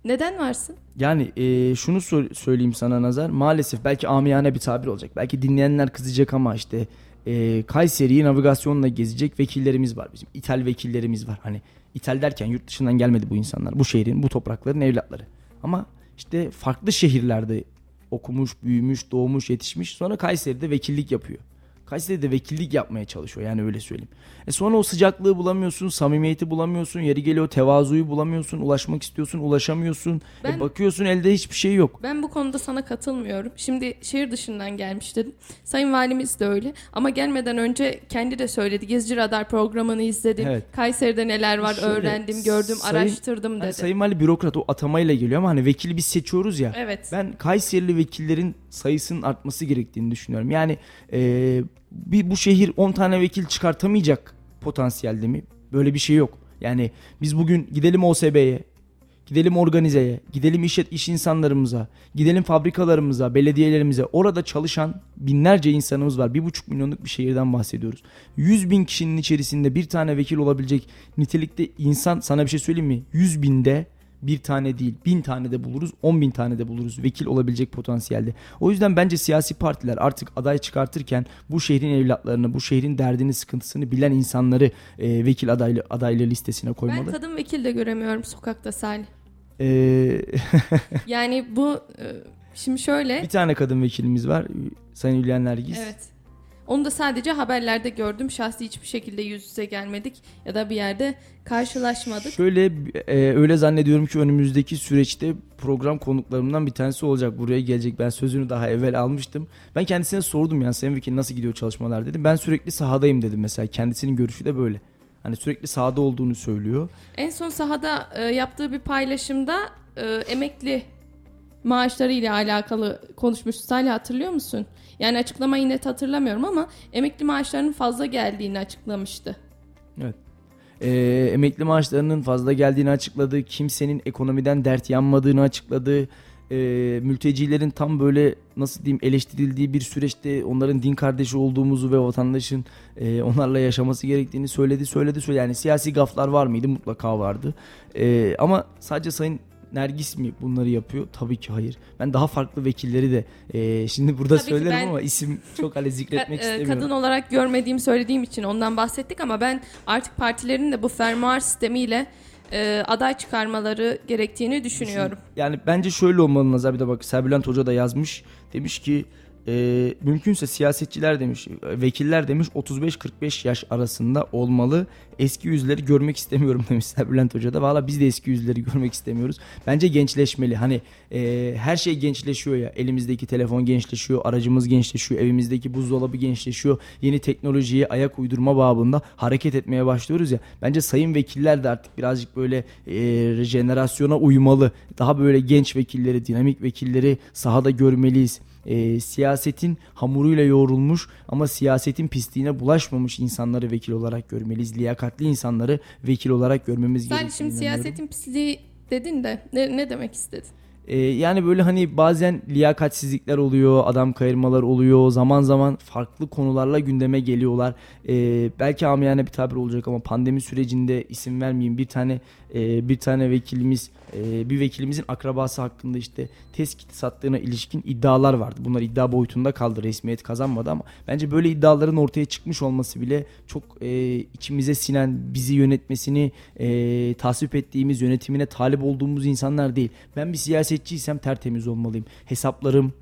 neden varsın? Yani e, şunu sor- söyleyeyim sana Nazar. Maalesef belki amiyane bir tabir olacak. Belki dinleyenler kızacak ama işte e, Kayseri'yi navigasyonla gezecek vekillerimiz var bizim. İthal vekillerimiz var. Hani ithal derken yurt dışından gelmedi bu insanlar. Bu şehrin, bu toprakların evlatları. Ama işte farklı şehirlerde okumuş, büyümüş, doğmuş, yetişmiş. Sonra Kayseri'de vekillik yapıyor. Kayseri'de vekillik yapmaya çalışıyor yani öyle söyleyeyim. E sonra o sıcaklığı bulamıyorsun, samimiyeti bulamıyorsun, yeri geliyor tevazuyu bulamıyorsun, ulaşmak istiyorsun, ulaşamıyorsun. E Ben- bakıyorsun elde hiçbir şey yok. Ben bu konuda sana katılmıyorum. Şimdi şehir dışından gelmiş dedim. Sayın Valimiz de öyle. Ama gelmeden önce kendi de söyledi. Gezici Radar programını izledim. Evet. Kayseri'de neler var Şöyle, öğrendim, gördüm, sayın- araştırdım dedi. Hani Sayın Vali bürokrat o atamayla geliyor ama hani vekili biz seçiyoruz ya. Evet. Ben Kayserili vekillerin sayısının artması gerektiğini düşünüyorum. Yani e, bir bu şehir 10 tane vekil çıkartamayacak potansiyelde mi? Böyle bir şey yok. Yani biz bugün gidelim OSB'ye, gidelim organizeye, gidelim iş, iş insanlarımıza, gidelim fabrikalarımıza, belediyelerimize. Orada çalışan binlerce insanımız var. Bir buçuk milyonluk bir şehirden bahsediyoruz. 100 bin kişinin içerisinde bir tane vekil olabilecek nitelikte insan sana bir şey söyleyeyim mi? 100 binde bir tane değil bin tane de buluruz 10 bin tane de buluruz vekil olabilecek potansiyelde. O yüzden bence siyasi partiler artık aday çıkartırken bu şehrin evlatlarını bu şehrin derdini sıkıntısını bilen insanları e, vekil adaylı adaylı listesine Ben koymalı. kadın vekil de göremiyorum sokakta Salih. E, Yani bu e, şimdi şöyle. bir tane kadın vekilimiz var Sayın Hülya Nergis. Evet. Onu da sadece haberlerde gördüm. Şahsi hiçbir şekilde yüz yüze gelmedik ya da bir yerde karşılaşmadık. Şöyle e, öyle zannediyorum ki önümüzdeki süreçte program konuklarımdan bir tanesi olacak. Buraya gelecek. Ben sözünü daha evvel almıştım. Ben kendisine sordum yani Sayın Vekil nasıl gidiyor çalışmalar dedim. Ben sürekli sahadayım dedim mesela. Kendisinin görüşü de böyle. Hani sürekli sahada olduğunu söylüyor. En son sahada e, yaptığı bir paylaşımda e, emekli maaşları ile alakalı konuşmuş. Salih hatırlıyor musun? Yani açıklamayı net hatırlamıyorum ama emekli maaşlarının fazla geldiğini açıklamıştı. Ee, emekli maaşlarının fazla geldiğini açıkladı. Kimsenin ekonomiden dert yanmadığını açıkladı. Ee, mültecilerin tam böyle nasıl diyeyim eleştirildiği bir süreçte onların din kardeşi olduğumuzu ve vatandaşın e, onlarla yaşaması gerektiğini söyledi söyledi söyledi. Yani siyasi gaflar var mıydı? Mutlaka vardı. Ee, ama sadece Sayın Nergis mi bunları yapıyor? Tabii ki hayır. Ben daha farklı vekilleri de e, şimdi burada Tabii söylerim ben- ama isim çok hani zikretmek e, istemiyorum. Kadın olarak görmediğim söylediğim için ondan bahsettik ama ben artık partilerin de bu fermuar sistemiyle e, aday çıkarmaları gerektiğini düşünüyorum. Yani bence şöyle olmalı Nazar bir de bak Serbülent Hoca da yazmış. Demiş ki e, mümkünse siyasetçiler demiş, vekiller demiş 35-45 yaş arasında olmalı. Eski yüzleri görmek istemiyorum demiş Serbülent Hoca da. Valla biz de eski yüzleri görmek istemiyoruz. Bence gençleşmeli. Hani e, her şey gençleşiyor ya. Elimizdeki telefon gençleşiyor, aracımız gençleşiyor, evimizdeki buzdolabı gençleşiyor. Yeni teknolojiye ayak uydurma babında hareket etmeye başlıyoruz ya. Bence sayın vekiller de artık birazcık böyle e, jenerasyona uymalı. Daha böyle genç vekilleri, dinamik vekilleri sahada görmeliyiz. E, siyasetin hamuruyla yoğrulmuş ama siyasetin pisliğine bulaşmamış insanları vekil olarak görmeliyiz. Liyakatli insanları vekil olarak görmemiz Sen gerekiyor. şimdi siyasetin pisliği dedin de ne, ne demek istedin? Ee, yani böyle hani bazen liyakatsizlikler oluyor, adam kayırmalar oluyor. Zaman zaman farklı konularla gündeme geliyorlar. Ee, belki amiyane bir tabir olacak ama pandemi sürecinde isim vermeyeyim. Bir tane e, bir tane vekilimiz, e, bir vekilimizin akrabası hakkında işte test kiti sattığına ilişkin iddialar vardı. Bunlar iddia boyutunda kaldı, resmiyet kazanmadı ama bence böyle iddiaların ortaya çıkmış olması bile çok e, içimize sinen, bizi yönetmesini e, tasvip ettiğimiz, yönetimine talip olduğumuz insanlar değil. Ben bir siyasetçiysem tertemiz olmalıyım. Hesaplarım,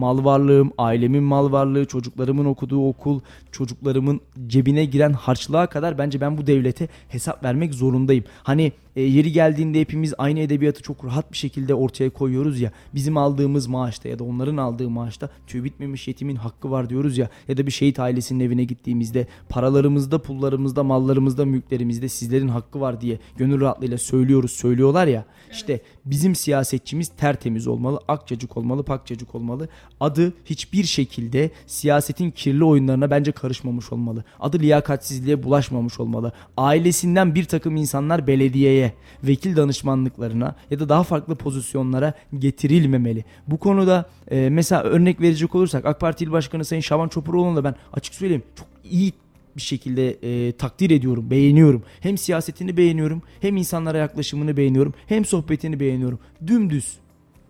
mal varlığım, ailemin mal varlığı, çocuklarımın okuduğu okul, çocuklarımın cebine giren harçlığa kadar bence ben bu devlete hesap vermek zorundayım. Hani e, yeri geldiğinde hepimiz aynı edebiyatı çok rahat bir şekilde ortaya koyuyoruz ya. Bizim aldığımız maaşta ya da onların aldığı maaşta tüy bitmemiş yetimin hakkı var diyoruz ya. Ya da bir şehit ailesinin evine gittiğimizde paralarımızda, pullarımızda, mallarımızda, mülklerimizde sizlerin hakkı var diye gönül rahatlığıyla söylüyoruz, söylüyorlar ya. İşte bizim siyasetçimiz tertemiz olmalı, akçacık olmalı, pakçacık olmalı. Adı hiçbir şekilde siyasetin kirli oyunlarına bence karışmamış olmalı. Adı liyakatsizliğe bulaşmamış olmalı. Ailesinden bir takım insanlar belediyeye, vekil danışmanlıklarına ya da daha farklı pozisyonlara getirilmemeli. Bu konuda e, mesela örnek verecek olursak AK Parti İl Başkanı Sayın Şaban Çopuroğlu'nu da ben açık söyleyeyim çok iyi bir şekilde e, takdir ediyorum, beğeniyorum. Hem siyasetini beğeniyorum, hem insanlara yaklaşımını beğeniyorum, hem sohbetini beğeniyorum. Dümdüz.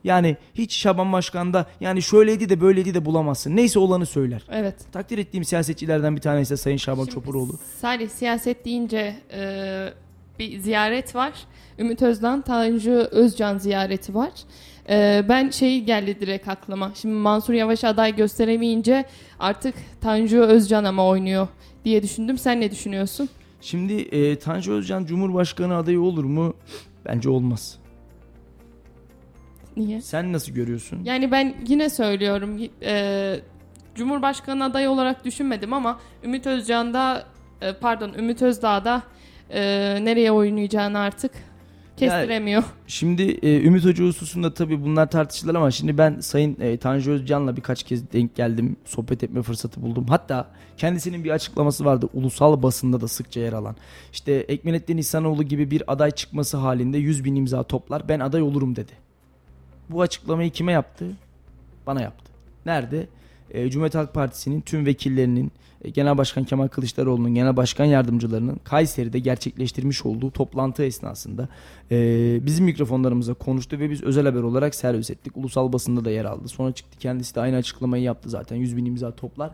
Yani hiç Şaban Başkan'da yani şöyleydi de böyleydi de bulamazsın. Neyse olanı söyler. Evet. Takdir ettiğim siyasetçilerden bir tanesi de Sayın Şaban Şimdi Çopuroğlu. Salih siyaset deyince e, bir ziyaret var. Ümit Özdağ, Tanju Özcan ziyareti var. Ee, ben şey geldi direkt aklıma. Şimdi Mansur Yavaş aday gösteremeyince artık Tanju Özcan ama oynuyor diye düşündüm. Sen ne düşünüyorsun? Şimdi e, Tanju Özcan Cumhurbaşkanı adayı olur mu? Bence olmaz. Niye? Sen nasıl görüyorsun? Yani ben yine söylüyorum. E, Cumhurbaşkanı adayı olarak düşünmedim ama Ümit Özcan'da e, pardon Ümit Özdağ'da e, nereye oynayacağını artık kestiremiyor. Şimdi e, Ümit Hoca hususunda tabii bunlar tartışılır ama şimdi ben Sayın e, Tanju Özcan'la birkaç kez denk geldim. Sohbet etme fırsatı buldum. Hatta kendisinin bir açıklaması vardı. Ulusal basında da sıkça yer alan. İşte Ekmelettin İhsanoğlu gibi bir aday çıkması halinde 100 bin imza toplar ben aday olurum dedi. Bu açıklamayı kime yaptı? Bana yaptı. Nerede? E, Cumhuriyet Halk Partisi'nin tüm vekillerinin, e, Genel Başkan Kemal Kılıçdaroğlu'nun genel başkan yardımcılarının Kayseri'de gerçekleştirmiş olduğu toplantı esnasında e, bizim mikrofonlarımıza konuştu ve biz özel haber olarak servis ettik. Ulusal basında da yer aldı. Sonra çıktı kendisi de aynı açıklamayı yaptı zaten. 100 bin imza toplar.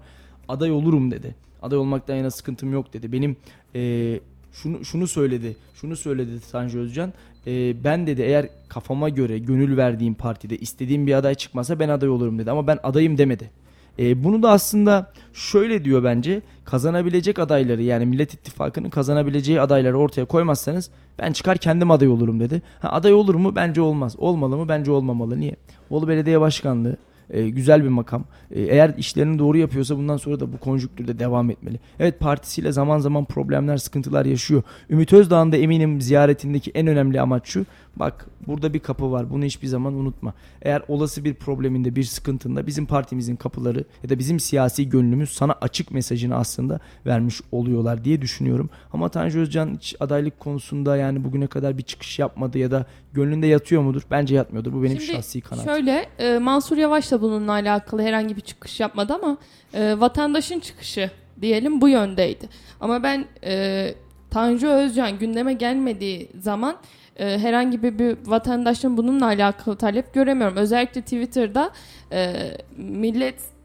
Aday olurum dedi. Aday olmaktan yana sıkıntım yok dedi. Benim e, şunu şunu söyledi. Şunu söyledi Tanju Özcan. E, ben dedi eğer kafama göre gönül verdiğim partide istediğim bir aday çıkmasa ben aday olurum dedi. Ama ben adayım demedi. E, bunu da aslında şöyle diyor bence kazanabilecek adayları yani Millet İttifakı'nın kazanabileceği adayları ortaya koymazsanız ben çıkar kendim aday olurum dedi. Ha, aday olur mu? Bence olmaz. Olmalı mı? Bence olmamalı. Niye? Bolu Belediye Başkanlığı e, güzel bir makam. E, eğer işlerini doğru yapıyorsa bundan sonra da bu konjüktürde devam etmeli. Evet partisiyle zaman zaman problemler, sıkıntılar yaşıyor. Ümit Özdağ'ın da eminim ziyaretindeki en önemli amaç şu. Bak burada bir kapı var. Bunu hiçbir zaman unutma. Eğer olası bir probleminde, bir sıkıntında bizim partimizin kapıları ya da bizim siyasi gönlümüz sana açık mesajını aslında vermiş oluyorlar diye düşünüyorum. Ama Tanju Özcan hiç adaylık konusunda yani bugüne kadar bir çıkış yapmadı ya da gönlünde yatıyor mudur? Bence yatmıyordur. Bu benim Şimdi şahsi kanaatim. Şöyle e, Mansur Yavaş da bununla alakalı herhangi bir çıkış yapmadı ama e, vatandaşın çıkışı diyelim bu yöndeydi. Ama ben e, Tanju Özcan gündeme gelmediği zaman e, herhangi bir, bir vatandaşın bununla alakalı talep göremiyorum. Özellikle Twitter'da e, millet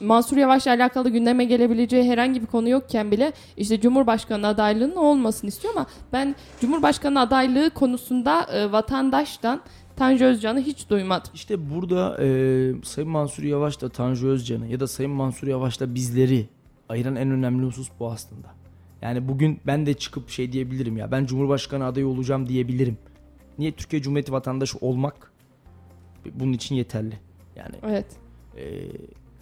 Mansur Yavaş'la alakalı gündeme gelebileceği herhangi bir konu yokken bile işte Cumhurbaşkanı adaylığının olmasını istiyor ama ben Cumhurbaşkanı adaylığı konusunda e, vatandaştan Tanju Özcan'ı hiç duymadım. İşte burada e, Sayın Mansur Yavaş'la Tanju Özcan'ı ya da Sayın Mansur Yavaş'la bizleri ayıran en önemli husus bu aslında. Yani bugün ben de çıkıp şey diyebilirim ya ben Cumhurbaşkanı adayı olacağım diyebilirim. Niye Türkiye Cumhuriyeti vatandaşı olmak bunun için yeterli. Yani Evet. e,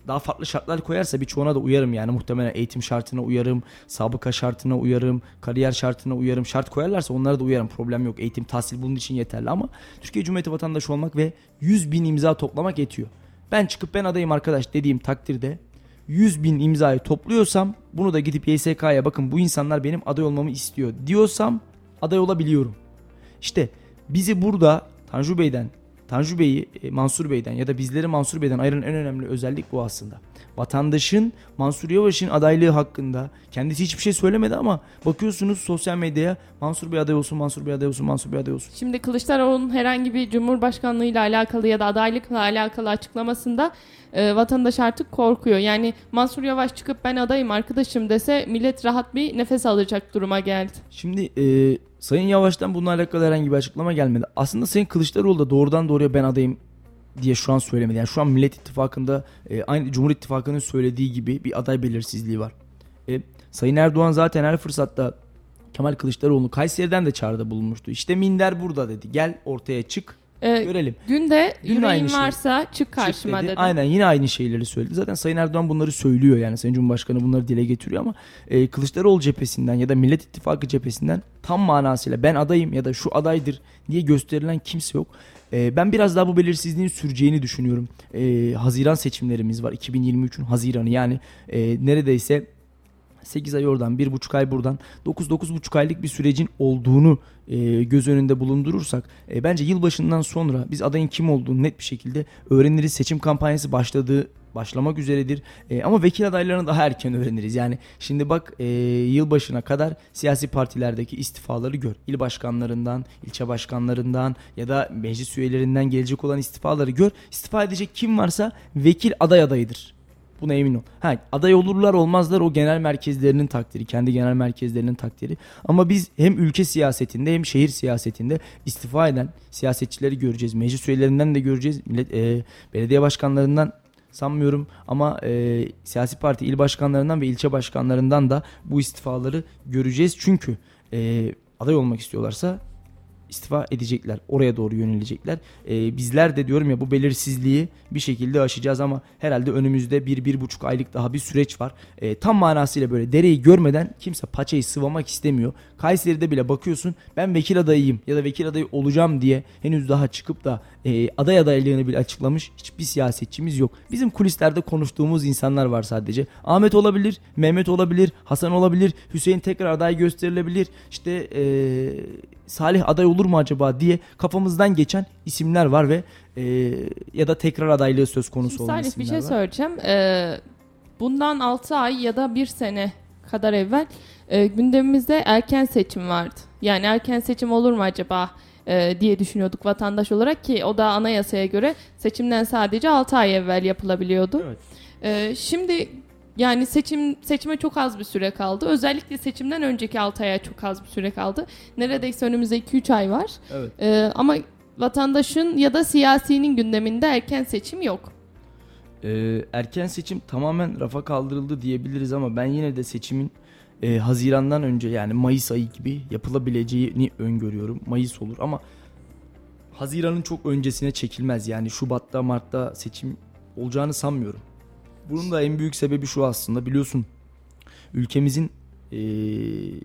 daha farklı şartlar koyarsa birçoğuna da uyarım yani muhtemelen eğitim şartına uyarım, sabıka şartına uyarım, kariyer şartına uyarım. Şart koyarlarsa onlara da uyarım problem yok. Eğitim, tahsil bunun için yeterli ama Türkiye Cumhuriyeti vatandaşı olmak ve 100 bin imza toplamak yetiyor. Ben çıkıp ben adayım arkadaş dediğim takdirde 100 bin imzayı topluyorsam bunu da gidip YSK'ya bakın bu insanlar benim aday olmamı istiyor diyorsam aday olabiliyorum. İşte bizi burada Tanju Bey'den, Tanju Bey'i e, Mansur Bey'den ya da bizleri Mansur Bey'den ayıran en önemli özellik bu aslında. Vatandaşın Mansur Yavaş'ın adaylığı hakkında kendisi hiçbir şey söylemedi ama bakıyorsunuz sosyal medyaya Mansur Bey aday olsun, Mansur Bey aday olsun, Mansur Bey aday olsun. Şimdi Kılıçdaroğlu'nun herhangi bir cumhurbaşkanlığıyla alakalı ya da adaylıkla alakalı açıklamasında e, vatandaş artık korkuyor. Yani Mansur Yavaş çıkıp ben adayım arkadaşım dese millet rahat bir nefes alacak duruma geldi. Şimdi e, Sayın Yavaş'tan bununla alakalı herhangi bir açıklama gelmedi. Aslında Sayın Kılıçdaroğlu da doğrudan doğruya ben adayım diye şu an söylemedi. Yani şu an Millet İttifakı'nda e, aynı Cumhur İttifakı'nın söylediği gibi bir aday belirsizliği var. E, Sayın Erdoğan zaten her fırsatta Kemal Kılıçdaroğlu'nu Kayseri'den de çağrıda bulunmuştu. İşte minder burada dedi. Gel ortaya çık E, görelim. Dün de yüreğin aynı şey. varsa çık Çık karşıma dedi. dedi. Aynen yine aynı şeyleri söyledi. Zaten Sayın Erdoğan bunları söylüyor yani Sayın Cumhurbaşkanı bunları dile getiriyor ama e, Kılıçdaroğlu cephesinden ya da Millet İttifakı cephesinden tam manasıyla ben adayım ya da şu adaydır diye gösterilen kimse yok. E, ben biraz daha bu belirsizliğin süreceğini düşünüyorum. E, Haziran seçimlerimiz var 2023'ün Haziran'ı yani e, neredeyse 8 ay oradan 1,5 ay buradan 9-9,5 aylık bir sürecin olduğunu e, göz önünde bulundurursak e, bence yılbaşından sonra biz adayın kim olduğunu net bir şekilde öğreniriz. Seçim kampanyası başladığı başlamak üzeredir. E, ama vekil adaylarını daha erken öğreniriz. Yani şimdi bak e, yılbaşına kadar siyasi partilerdeki istifaları gör. İl başkanlarından, ilçe başkanlarından ya da meclis üyelerinden gelecek olan istifaları gör. İstifa edecek kim varsa vekil aday adayıdır. Buna emin ol. Ha, aday olurlar olmazlar o genel merkezlerinin takdiri. Kendi genel merkezlerinin takdiri. Ama biz hem ülke siyasetinde hem şehir siyasetinde istifa eden siyasetçileri göreceğiz. Meclis üyelerinden de göreceğiz. Millet, e, belediye başkanlarından sanmıyorum ama e, siyasi parti il başkanlarından ve ilçe başkanlarından da bu istifaları göreceğiz. Çünkü e, aday olmak istiyorlarsa istifa edecekler. Oraya doğru yönelecekler. Ee, bizler de diyorum ya bu belirsizliği bir şekilde aşacağız ama herhalde önümüzde bir, bir buçuk aylık daha bir süreç var. Ee, tam manasıyla böyle dereyi görmeden kimse paçayı sıvamak istemiyor. Kayseri'de bile bakıyorsun ben vekil adayıyım ya da vekil adayı olacağım diye henüz daha çıkıp da e, aday adaylığını bile açıklamış hiçbir siyasetçimiz yok. Bizim kulislerde konuştuğumuz insanlar var sadece. Ahmet olabilir, Mehmet olabilir, Hasan olabilir, Hüseyin tekrar aday gösterilebilir. İşte e, Salih aday olur mu acaba diye kafamızdan geçen isimler var ve e, ya da tekrar adaylığı söz konusu olan Salih isimler bir şey var. söyleyeceğim. Ee, bundan 6 ay ya da 1 sene kadar evvel e, gündemimizde erken seçim vardı. Yani erken seçim olur mu acaba e, diye düşünüyorduk vatandaş olarak ki o da anayasaya göre seçimden sadece 6 ay evvel yapılabiliyordu. Evet. Ee, şimdi yani seçim seçime çok az bir süre kaldı. Özellikle seçimden önceki 6 aya çok az bir süre kaldı. Neredeyse önümüzde 2-3 ay var. Evet. Ee, ama vatandaşın ya da siyasinin gündeminde erken seçim yok. Ee, erken seçim tamamen rafa kaldırıldı diyebiliriz ama ben yine de seçimin e, Haziran'dan önce yani Mayıs ayı gibi yapılabileceğini öngörüyorum. Mayıs olur ama Haziran'ın çok öncesine çekilmez. Yani Şubat'ta Mart'ta seçim olacağını sanmıyorum. Bunun da en büyük sebebi şu aslında biliyorsun ülkemizin e,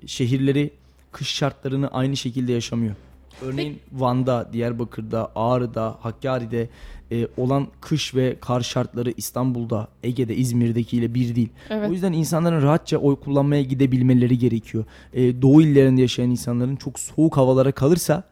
şehirleri kış şartlarını aynı şekilde yaşamıyor. Örneğin Van'da, Diyarbakır'da, Ağrı'da, Hakkari'de e, olan kış ve kar şartları İstanbul'da, Ege'de, İzmir'dekiyle bir değil. Evet. O yüzden insanların rahatça oy kullanmaya gidebilmeleri gerekiyor. E, doğu illerinde yaşayan insanların çok soğuk havalara kalırsa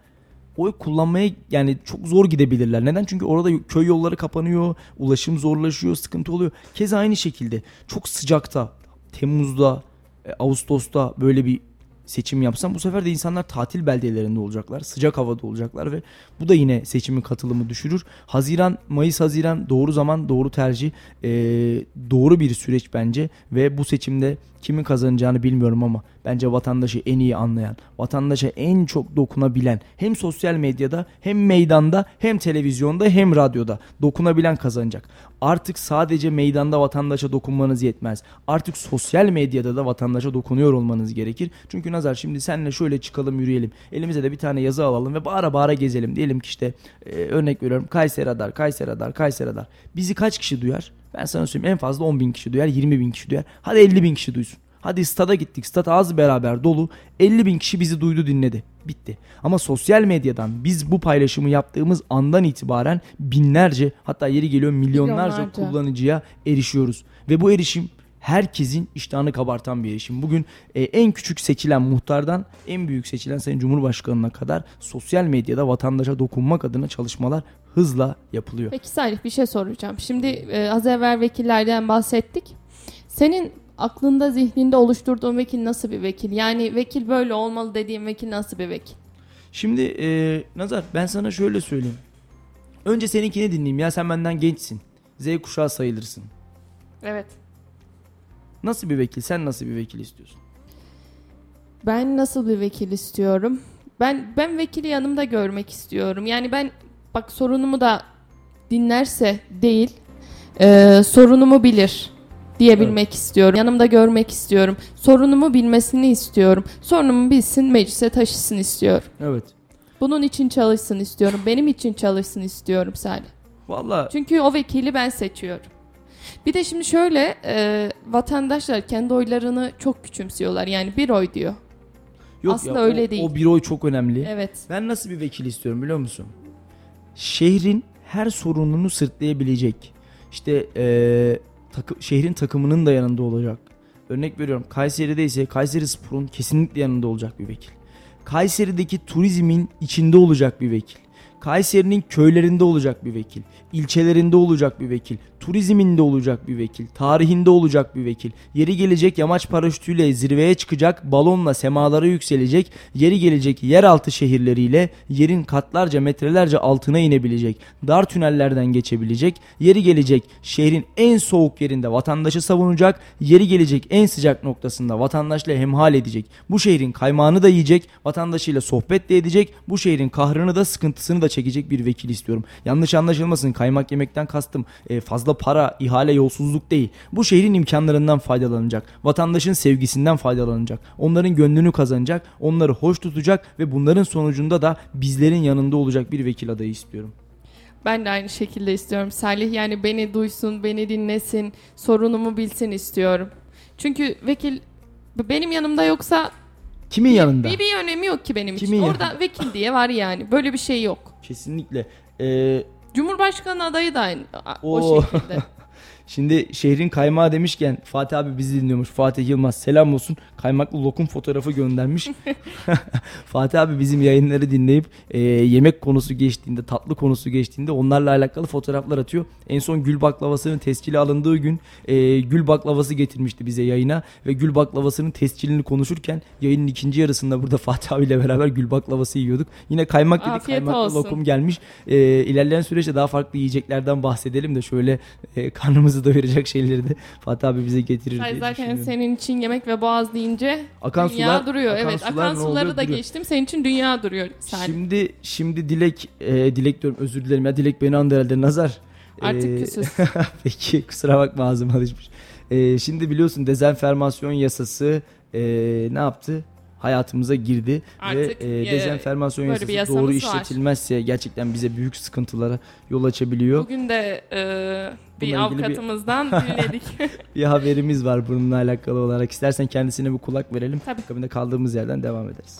oy kullanmaya yani çok zor gidebilirler. Neden? Çünkü orada köy yolları kapanıyor, ulaşım zorlaşıyor, sıkıntı oluyor. Keza aynı şekilde çok sıcakta, Temmuz'da, e, Ağustos'ta böyle bir seçim yapsam bu sefer de insanlar tatil beldelerinde olacaklar. Sıcak havada olacaklar ve bu da yine seçimin katılımı düşürür. Haziran, Mayıs, Haziran doğru zaman, doğru tercih, e, doğru bir süreç bence ve bu seçimde kimin kazanacağını bilmiyorum ama bence vatandaşı en iyi anlayan, vatandaşa en çok dokunabilen hem sosyal medyada hem meydanda hem televizyonda hem radyoda dokunabilen kazanacak. Artık sadece meydanda vatandaşa dokunmanız yetmez. Artık sosyal medyada da vatandaşa dokunuyor olmanız gerekir. Çünkü Nazar şimdi seninle şöyle çıkalım yürüyelim. Elimize de bir tane yazı alalım ve bağıra bağıra gezelim. Diyelim ki işte e, örnek veriyorum Kayseri Radar, Kayseri Radar, Kayseri Radar. Bizi kaç kişi duyar? Ben sana söyleyeyim en fazla 10 bin kişi duyar, 20 bin kişi duyar. Hadi 50 bin kişi duysun. Hadi stada gittik. Stat az beraber dolu. 50 bin kişi bizi duydu dinledi. Bitti. Ama sosyal medyadan biz bu paylaşımı yaptığımız andan itibaren binlerce hatta yeri geliyor milyonlarca, Milyonlarca. kullanıcıya erişiyoruz. Ve bu erişim herkesin iştahını kabartan bir erişim. Bugün e, en küçük seçilen muhtardan en büyük seçilen Sayın Cumhurbaşkanı'na kadar sosyal medyada vatandaşa dokunmak adına çalışmalar hızla yapılıyor. Peki Salih bir şey soracağım. Şimdi e, az evvel vekillerden bahsettik. Senin aklında zihninde oluşturduğun vekil nasıl bir vekil? Yani vekil böyle olmalı dediğin vekil nasıl bir vekil? Şimdi e, Nazar ben sana şöyle söyleyeyim. Önce seninkini dinleyeyim ya sen benden gençsin. Z kuşağı sayılırsın. Evet. Nasıl bir vekil? Sen nasıl bir vekil istiyorsun? Ben nasıl bir vekil istiyorum? Ben ben vekili yanımda görmek istiyorum. Yani ben bak sorunumu da dinlerse değil, e, sorunumu bilir diyebilmek istiyorum. Yanımda görmek istiyorum. Sorunumu bilmesini istiyorum. Sorunumu bilsin, meclise taşısın istiyorum. Evet. Bunun için çalışsın istiyorum. Benim için çalışsın istiyorum Salih. Valla Çünkü o vekili ben seçiyorum. Bir de şimdi şöyle e, vatandaşlar kendi oylarını çok küçümsüyorlar. Yani bir oy diyor. yok aslında ya, öyle o, değil. O bir oy çok önemli. Evet. Ben nasıl bir vekil istiyorum biliyor musun? Şehrin her sorununu sırtlayabilecek. İşte eee, takı- şehrin takımının da yanında olacak. Örnek veriyorum Kayseri'de ise Kayseri Spor'un kesinlikle yanında olacak bir vekil. Kayseri'deki turizmin içinde olacak bir vekil. Kayseri'nin köylerinde olacak bir vekil, ilçelerinde olacak bir vekil, turizminde olacak bir vekil, tarihinde olacak bir vekil. Yeri gelecek yamaç paraşütüyle zirveye çıkacak, balonla semalara yükselecek, yeri gelecek yeraltı şehirleriyle yerin katlarca metrelerce altına inebilecek, dar tünellerden geçebilecek, yeri gelecek şehrin en soğuk yerinde vatandaşı savunacak, yeri gelecek en sıcak noktasında vatandaşla hemhal edecek. Bu şehrin kaymağını da yiyecek, vatandaşıyla sohbet de edecek, bu şehrin kahrını da sıkıntısını da çekecek bir vekil istiyorum. Yanlış anlaşılmasın kaymak yemekten kastım e, fazla para, ihale, yolsuzluk değil. Bu şehrin imkanlarından faydalanacak, vatandaşın sevgisinden faydalanacak, onların gönlünü kazanacak, onları hoş tutacak ve bunların sonucunda da bizlerin yanında olacak bir vekil adayı istiyorum. Ben de aynı şekilde istiyorum Salih. Yani beni duysun, beni dinlesin, sorunumu bilsin istiyorum. Çünkü vekil benim yanımda yoksa Kimin yanında? bir, bir önemi yok ki benim Kimin için. yanında? Orada vekil diye var yani. Böyle bir şey yok. Kesinlikle. Ee, Cumhurbaşkanı adayı da aynı o Oo. şekilde. Şimdi şehrin kaymağı demişken Fatih abi bizi dinliyormuş. Fatih Yılmaz selam olsun. Kaymaklı lokum fotoğrafı göndermiş. Fatih abi bizim yayınları dinleyip e, yemek konusu geçtiğinde, tatlı konusu geçtiğinde onlarla alakalı fotoğraflar atıyor. En son gül baklavasının tescili alındığı gün e, gül baklavası getirmişti bize yayına ve gül baklavasının tescilini konuşurken yayının ikinci yarısında burada Fatih abiyle beraber gül baklavası yiyorduk. Yine kaymak dedik Afiyet kaymaklı olsun. lokum gelmiş. E, ilerleyen süreçte daha farklı yiyeceklerden bahsedelim de şöyle e, karnımızı doyuracak şeyleri de Fatih abi bize getirir Ay diye zaten senin için yemek ve boğaz deyince Akan dünya sular- duruyor. akan evet, sular akan suları oluyor? da Duruyor. geçtim. Senin için dünya duruyor Salih. Şimdi şimdi Dilek e, Dilek diyorum özür dilerim ya Dilek beni andı herhalde Nazar. Artık E, küsüz. Peki kusura bakma ağzıma alışmış. E, şimdi biliyorsun dezenformasyon yasası e, ne yaptı? Hayatımıza girdi Artık, ve e, dezenformasyon yasası doğru yasamız var. işletilmezse gerçekten bize büyük sıkıntılara yol açabiliyor. Bugün de e, bir Bununla bir- avukatımızdan dinledik. Bir haberimiz var bununla alakalı olarak. İstersen kendisine bir kulak verelim. Tabii. Akabinde kaldığımız yerden devam ederiz.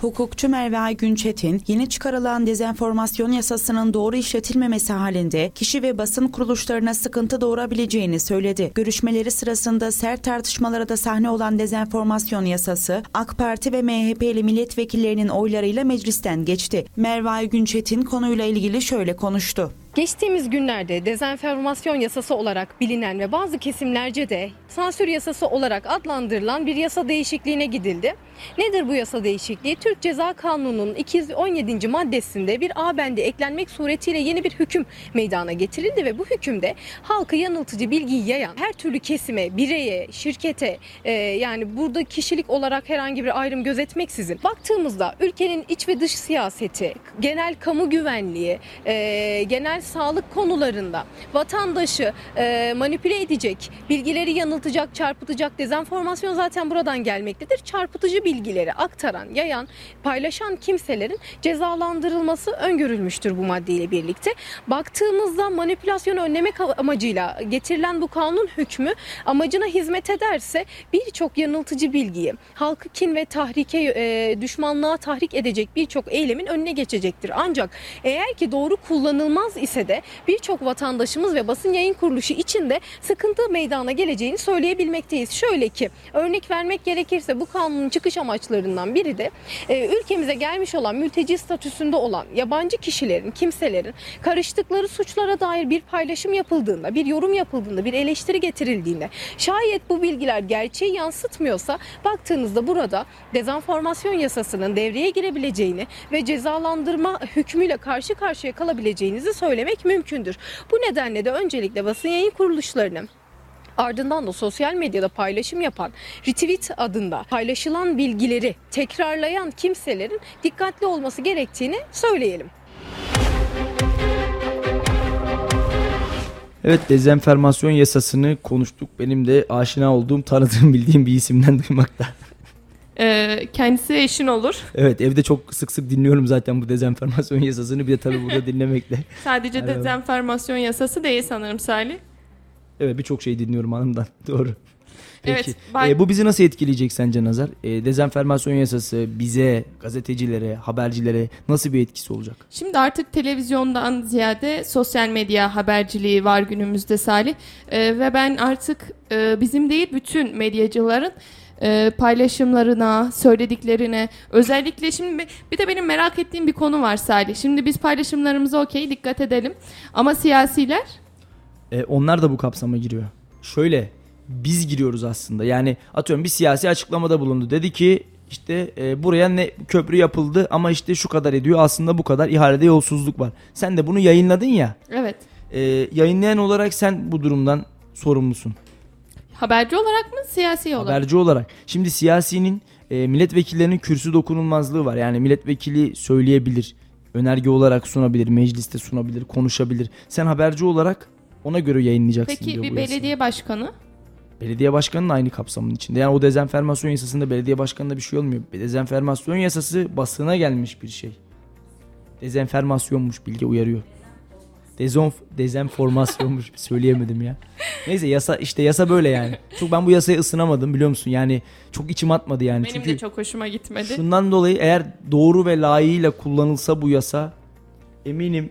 Hukukçu Merve Aygün Çetin, yeni çıkarılan dezenformasyon yasasının doğru işletilmemesi halinde kişi ve basın kuruluşlarına sıkıntı doğurabileceğini söyledi. Görüşmeleri sırasında sert tartışmalara da sahne olan dezenformasyon yasası, AK Parti ve MHP'li milletvekillerinin oylarıyla meclisten geçti. Merve Aygün Çetin konuyla ilgili şöyle konuştu. Geçtiğimiz günlerde dezenformasyon yasası olarak bilinen ve bazı kesimlerce de sansür yasası olarak adlandırılan bir yasa değişikliğine gidildi. Nedir bu yasa değişikliği? Türk Ceza Kanunu'nun 217. maddesinde bir A bendi eklenmek suretiyle yeni bir hüküm meydana getirildi ve bu hükümde halkı yanıltıcı bilgiyi yayan her türlü kesime, bireye, şirkete e, yani burada kişilik olarak herhangi bir ayrım gözetmeksizin baktığımızda ülkenin iç ve dış siyaseti, genel kamu güvenliği, e, genel sağlık konularında vatandaşı e, manipüle edecek, bilgileri yanıltacak, çarpıtacak dezenformasyon zaten buradan gelmektedir. Çarpıtıcı bilgileri aktaran, yayan, paylaşan kimselerin cezalandırılması öngörülmüştür bu maddeyle birlikte. Baktığımızda manipülasyonu önlemek amacıyla getirilen bu kanun hükmü amacına hizmet ederse birçok yanıltıcı bilgiyi, halkı kin ve tahrike, e, düşmanlığa tahrik edecek birçok eylemin önüne geçecektir. Ancak eğer ki doğru kullanılmaz ise de birçok vatandaşımız ve basın yayın kuruluşu için de sıkıntı meydana geleceğini söyleyebilmekteyiz. Şöyle ki örnek vermek gerekirse bu kanunun çıkış amaçlarından biri de e, ülkemize gelmiş olan mülteci statüsünde olan yabancı kişilerin, kimselerin karıştıkları suçlara dair bir paylaşım yapıldığında, bir yorum yapıldığında, bir eleştiri getirildiğinde şayet bu bilgiler gerçeği yansıtmıyorsa baktığınızda burada dezenformasyon yasasının devreye girebileceğini ve cezalandırma hükmüyle karşı karşıya kalabileceğinizi söylemek mümkündür. Bu nedenle de öncelikle basın yayın kuruluşlarının Ardından da sosyal medyada paylaşım yapan retweet adında paylaşılan bilgileri tekrarlayan kimselerin dikkatli olması gerektiğini söyleyelim. Evet dezenformasyon yasasını konuştuk. Benim de aşina olduğum, tanıdığım, bildiğim bir isimden duymakta. E, kendisi eşin olur. Evet evde çok sık sık dinliyorum zaten bu dezenformasyon yasasını. Bir de tabii burada dinlemekle. Sadece dezenformasyon yasası değil sanırım Salih. Evet birçok şey dinliyorum hanımdan. Doğru. Peki. Evet, ben- Ee, bu bizi nasıl etkileyecek sence Nazar? Ee, dezenformasyon yasası bize, gazetecilere, habercilere nasıl bir etkisi olacak? Şimdi artık televizyondan ziyade sosyal medya haberciliği var günümüzde Salih. Ee, ve ben artık e, bizim değil bütün medyacıların e, paylaşımlarına, söylediklerine, özellikle şimdi bir- bir de benim merak ettiğim bir konu var Salih. Şimdi biz paylaşımlarımıza okey dikkat edelim. Ama siyasiler E, onlar da bu kapsama giriyor. Şöyle biz giriyoruz aslında. Yani atıyorum bir siyasi açıklamada bulundu. Dedi ki işte e, buraya ne köprü yapıldı ama işte şu kadar ediyor. Aslında bu kadar ihalede yolsuzluk var. Sen de bunu yayınladın ya. evet E, yayınlayan olarak sen bu durumdan sorumlusun. haberci olarak mı siyasi olarak? Haberci olarak. Şimdi siyasinin e, milletvekillerinin kürsü dokunulmazlığı var. Yani milletvekili söyleyebilir. Önerge olarak sunabilir, mecliste sunabilir, konuşabilir. Sen haberci olarak ona göre yayınlayacaksın Peki diyor bir bu yasa. belediye başkanı? Belediye başkanının aynı kapsamın içinde. Yani o dezenformasyon yasasında belediye başkanında bir şey olmuyor. Dezenformasyon yasası basına gelmiş bir şey. Dezenformasyonmuş bilgi uyarıyor. Dezonf dezenformasyonmuş söyleyemedim ya. Neyse yasa işte yasa böyle yani. Çok ben bu yasaya ısınamadım biliyor musun? Yani çok içim atmadı yani. Benim Çünkü de çok hoşuma gitmedi. Şundan dolayı eğer doğru ve layığıyla kullanılsa bu yasa eminim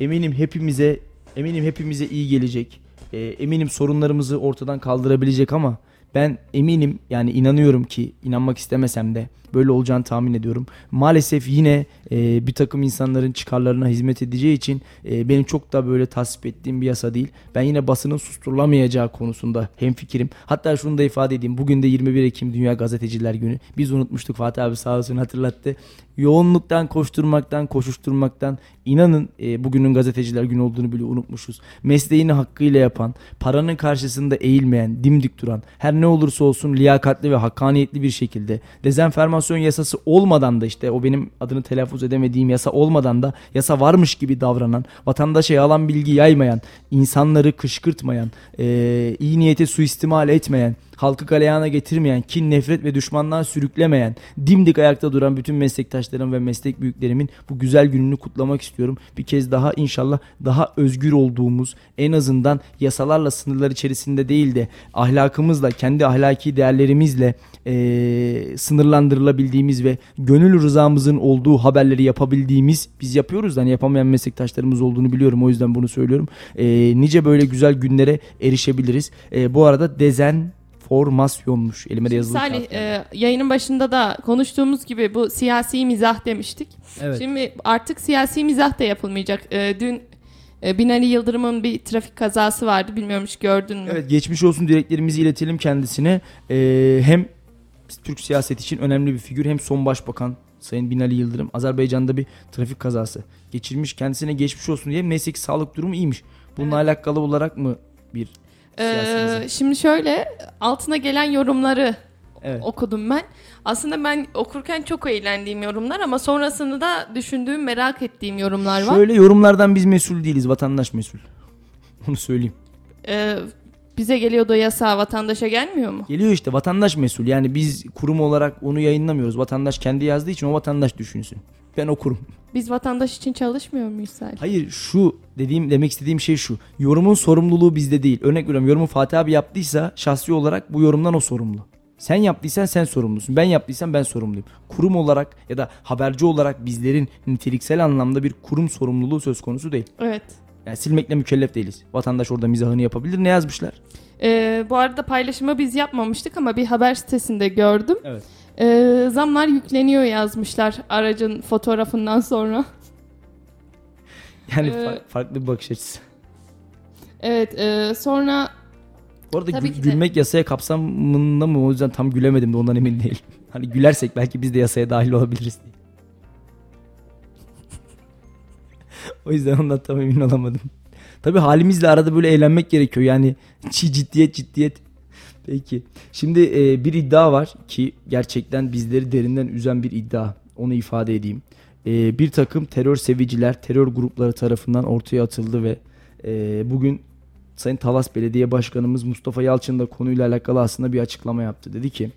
eminim hepimize eminim hepimize iyi gelecek. Ee, eminim sorunlarımızı ortadan kaldırabilecek ama ben eminim yani inanıyorum ki inanmak istemesem de böyle olacağını tahmin ediyorum. Maalesef yine e, bir takım insanların çıkarlarına hizmet edeceği için e, benim çok da böyle tasvip ettiğim bir yasa değil. Ben yine basının susturulamayacağı konusunda hemfikirim. Hatta şunu da ifade edeyim. Bugün de 21 Ekim Dünya Gazeteciler Günü. Biz unutmuştuk Fatih abi sağ olsun hatırlattı. Yoğunluktan, koşturmaktan, koşuşturmaktan inanın e, bugünün gazeteciler günü olduğunu bile unutmuşuz. Mesleğini hakkıyla yapan, paranın karşısında eğilmeyen, dimdik duran, her ne olursa olsun liyakatli ve hakkaniyetli bir şekilde dezenformasyon yasası olmadan da işte o benim adını telaffuz edemediğim yasa olmadan da yasa varmış gibi davranan, vatandaşa yalan bilgi yaymayan, insanları kışkırtmayan, e, iyi niyete suistimal etmeyen, halkı galeyana getirmeyen, kin, nefret ve düşmanlığa sürüklemeyen, dimdik ayakta duran bütün meslektaşlarım ve meslek büyüklerimin bu güzel gününü kutlamak istiyorum. Bir kez daha inşallah daha özgür olduğumuz, en azından yasalarla sınırlar içerisinde değil de ahlakımızla, kendi ahlaki değerlerimizle eee, sınırlandırılabildiğimiz ve gönül rızamızın olduğu haberleri yapabildiğimiz, biz yapıyoruz da hani yapamayan meslektaşlarımız olduğunu biliyorum o yüzden bunu söylüyorum. Eee, nice böyle güzel günlere erişebiliriz. Eee, bu arada dezen formasyonmuş. Elime de yazılı. Salih kağıt geldi. e, yayının başında da konuştuğumuz gibi bu siyasi mizah demiştik. evet. Şimdi artık siyasi mizah da yapılmayacak. E, dün e, Binali Yıldırım'ın bir trafik kazası vardı. Bilmiyorum hiç gördün mü? Evet geçmiş olsun dileklerimizi iletelim kendisine. Ee, hem Türk siyaset için önemli bir figür hem son başbakan Sayın Binali Yıldırım Azerbaycan'da bir trafik kazası geçirmiş. Kendisine geçmiş olsun diye neyse ki sağlık durumu iyiymiş. Bununla alakalı olarak mı bir Ee, şimdi şöyle altına gelen yorumları Evet. okudum ben. Aslında ben okurken çok eğlendiğim yorumlar ama sonrasını da düşündüğüm, merak ettiğim yorumlar var. Şöyle yorumlardan biz mesul değiliz. Vatandaş mesul. Onu söyleyeyim. Ee, bize geliyordu yasa vatandaşa gelmiyor mu? Geliyor işte vatandaş mesul. Yani biz kurum olarak onu yayınlamıyoruz. Vatandaş kendi yazdığı için o vatandaş düşünsün. Ben okurum. Biz vatandaş için çalışmıyor muyuz Salih? Hayır şu dediğim demek istediğim şey şu. Yorumun sorumluluğu bizde değil. Örnek veriyorum yorumu Fatih abi yaptıysa şahsi olarak bu yorumdan o sorumlu. Sen yaptıysan sen sorumlusun. Ben yaptıysam ben sorumluyum. Kurum olarak ya da haberci olarak bizlerin niteliksel anlamda bir kurum sorumluluğu söz konusu değil. Evet. Yani silmekle mükellef değiliz. Vatandaş orada mizahını yapabilir. Ne yazmışlar? Ee, bu arada paylaşımı biz yapmamıştık ama bir haber sitesinde gördüm. Evet. Ee, zamlar yükleniyor yazmışlar aracın fotoğrafından sonra. Yani Ee, fa- farklı bir bakış açısı. Evet e, sonra Bu arada Tabii gül- ki de. gülmek yasaya kapsamında mı? O yüzden tam gülemedim de ondan emin değilim. Hani gülersek belki biz de yasaya dahil olabiliriz diye. o yüzden ondan tam emin olamadım. Tabii halimizle arada böyle eğlenmek gerekiyor. Yani çi- ciddiyet ciddiyet. Peki. Şimdi e, bir iddia var ki gerçekten bizleri derinden üzen bir iddia. Onu ifade edeyim. E, bir takım terör seviciler, terör grupları tarafından ortaya atıldı ve e, bugün Sayın Talas Belediye Başkanımız Mustafa Yalçın da konuyla alakalı aslında bir açıklama yaptı. Dedi ki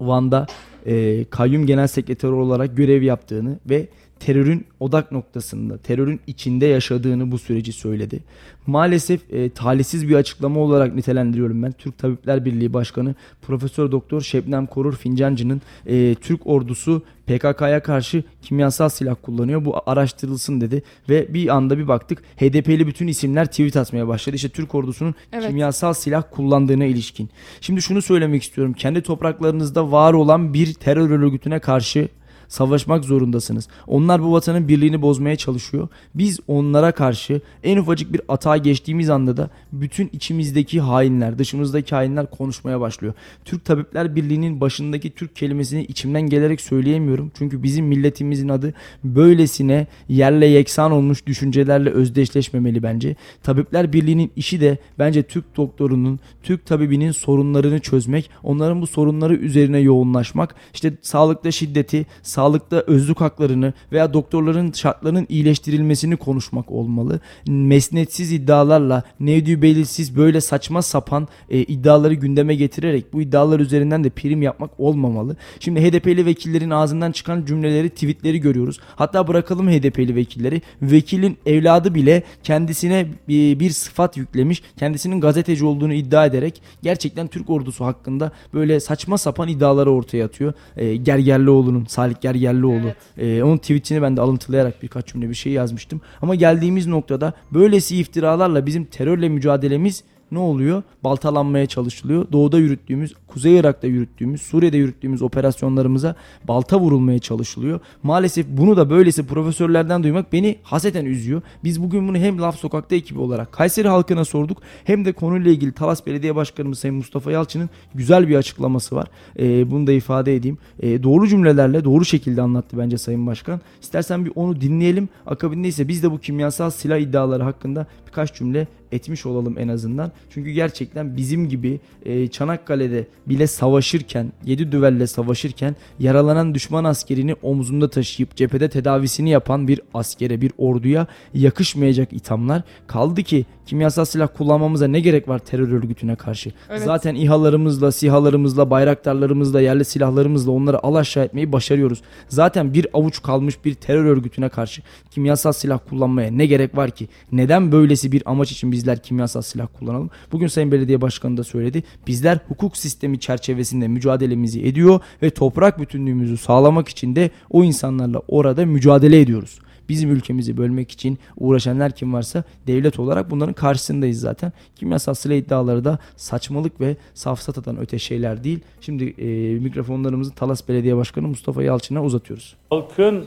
Van'da e, kayyum genel sekreteri olarak görev yaptığını ve terörün odak noktasında, terörün içinde yaşadığını bu süreci söyledi. Maalesef e, talihsiz bir açıklama olarak nitelendiriyorum ben. Türk Tabipler Birliği Başkanı Profesör Doktor Şebnem Korur Fincancı'nın e, Türk ordusu PKK'ya karşı kimyasal silah kullanıyor. Bu araştırılsın dedi ve bir anda bir baktık HDP'li bütün isimler tweet atmaya başladı. İşte Türk ordusunun Evet. kimyasal silah kullandığına ilişkin. Şimdi şunu söylemek istiyorum. Kendi topraklarınızda var olan bir terör örgütüne karşı savaşmak zorundasınız. Onlar bu vatanın birliğini bozmaya çalışıyor. Biz onlara karşı en ufacık bir atağa geçtiğimiz anda da bütün içimizdeki hainler, dışımızdaki hainler konuşmaya başlıyor. Türk Tabipler Birliği'nin başındaki Türk kelimesini içimden gelerek söyleyemiyorum. Çünkü bizim milletimizin adı böylesine yerle yeksan olmuş düşüncelerle özdeşleşmemeli bence. Tabipler Birliği'nin işi de bence Türk doktorunun, Türk tabibinin sorunlarını çözmek, onların bu sorunları üzerine yoğunlaşmak, işte sağlıkta şiddeti, sağlıkta özlük haklarını veya doktorların şartlarının iyileştirilmesini konuşmak olmalı. Mesnetsiz iddialarla, nevdü belirsiz böyle saçma sapan e, iddiaları gündeme getirerek bu iddialar üzerinden de prim yapmak olmamalı. Şimdi HDP'li vekillerin ağzından çıkan cümleleri, tweetleri görüyoruz. Hatta bırakalım HDP'li vekilleri. Vekilin evladı bile kendisine bir sıfat yüklemiş. Kendisinin gazeteci olduğunu iddia ederek gerçekten Türk ordusu hakkında böyle saçma sapan iddiaları ortaya atıyor. E, Gergerlioğlu'nun, Salih Gergerlioğlu. E, onun tweetini ben de alıntılayarak birkaç cümle bir şey yazmıştım. Ama geldiğimiz noktada böylesi iftiralarla bizim terörle mücadelemiz ne oluyor? Baltalanmaya çalışılıyor. Doğuda yürüttüğümüz, Kuzey Irak'ta yürüttüğümüz, Suriye'de yürüttüğümüz operasyonlarımıza balta vurulmaya çalışılıyor. Maalesef bunu da böylesi profesörlerden duymak beni haseten üzüyor. Biz bugün bunu hem Laf Sokak'ta ekibi olarak Kayseri halkına sorduk hem de konuyla ilgili Talas Belediye Başkanımız Sayın Mustafa Yalçın'ın güzel bir açıklaması var. Ee, bunu da ifade edeyim. Ee, doğru cümlelerle doğru şekilde anlattı bence Sayın Başkan. İstersen bir onu dinleyelim. Akabinde ise biz de bu kimyasal silah iddiaları hakkında birkaç cümle etmiş olalım en azından. Çünkü gerçekten bizim gibi e, Çanakkale'de bile savaşırken, yedi düvelle savaşırken yaralanan düşman askerini omzunda taşıyıp cephede tedavisini yapan bir askere, bir orduya yakışmayacak ithamlar. Kaldı ki kimyasal silah kullanmamıza ne gerek var terör örgütüne karşı? Evet. Zaten İHA'larımızla, SİHA'larımızla, bayraktarlarımızla, yerli silahlarımızla onları alaşağı etmeyi başarıyoruz. Zaten bir avuç kalmış bir terör örgütüne karşı kimyasal silah kullanmaya ne gerek var ki? Neden böylesi bir amaç için bizler kimyasal silah kullanalım? Bugün Sayın Belediye Başkanı da söyledi. Bizler hukuk sistemi çerçevesinde mücadelemizi ediyor ve toprak bütünlüğümüzü sağlamak için de o insanlarla orada mücadele ediyoruz. Bizim ülkemizi bölmek için uğraşanlar kim varsa devlet olarak bunların karşısındayız zaten. Kimyasal silah iddiaları da saçmalık ve safsatadan öte şeyler değil. Şimdi e, mikrofonlarımızı Talas Belediye Başkanı Mustafa Yalçın'a uzatıyoruz. Halkın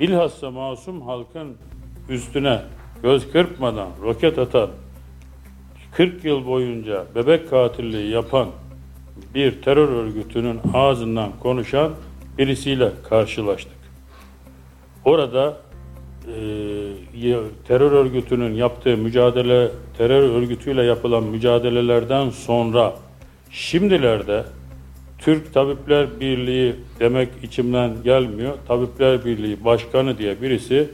bilhassa masum halkın üstüne göz kırpmadan roket atan 40 yıl boyunca bebek katilliği yapan bir terör örgütünün ağzından konuşan birisiyle karşılaştık. Orada e, terör örgütünün yaptığı mücadele, terör örgütüyle yapılan mücadelelerden sonra şimdilerde Türk Tabipler Birliği demek içimden gelmiyor. Tabipler Birliği Başkanı diye birisi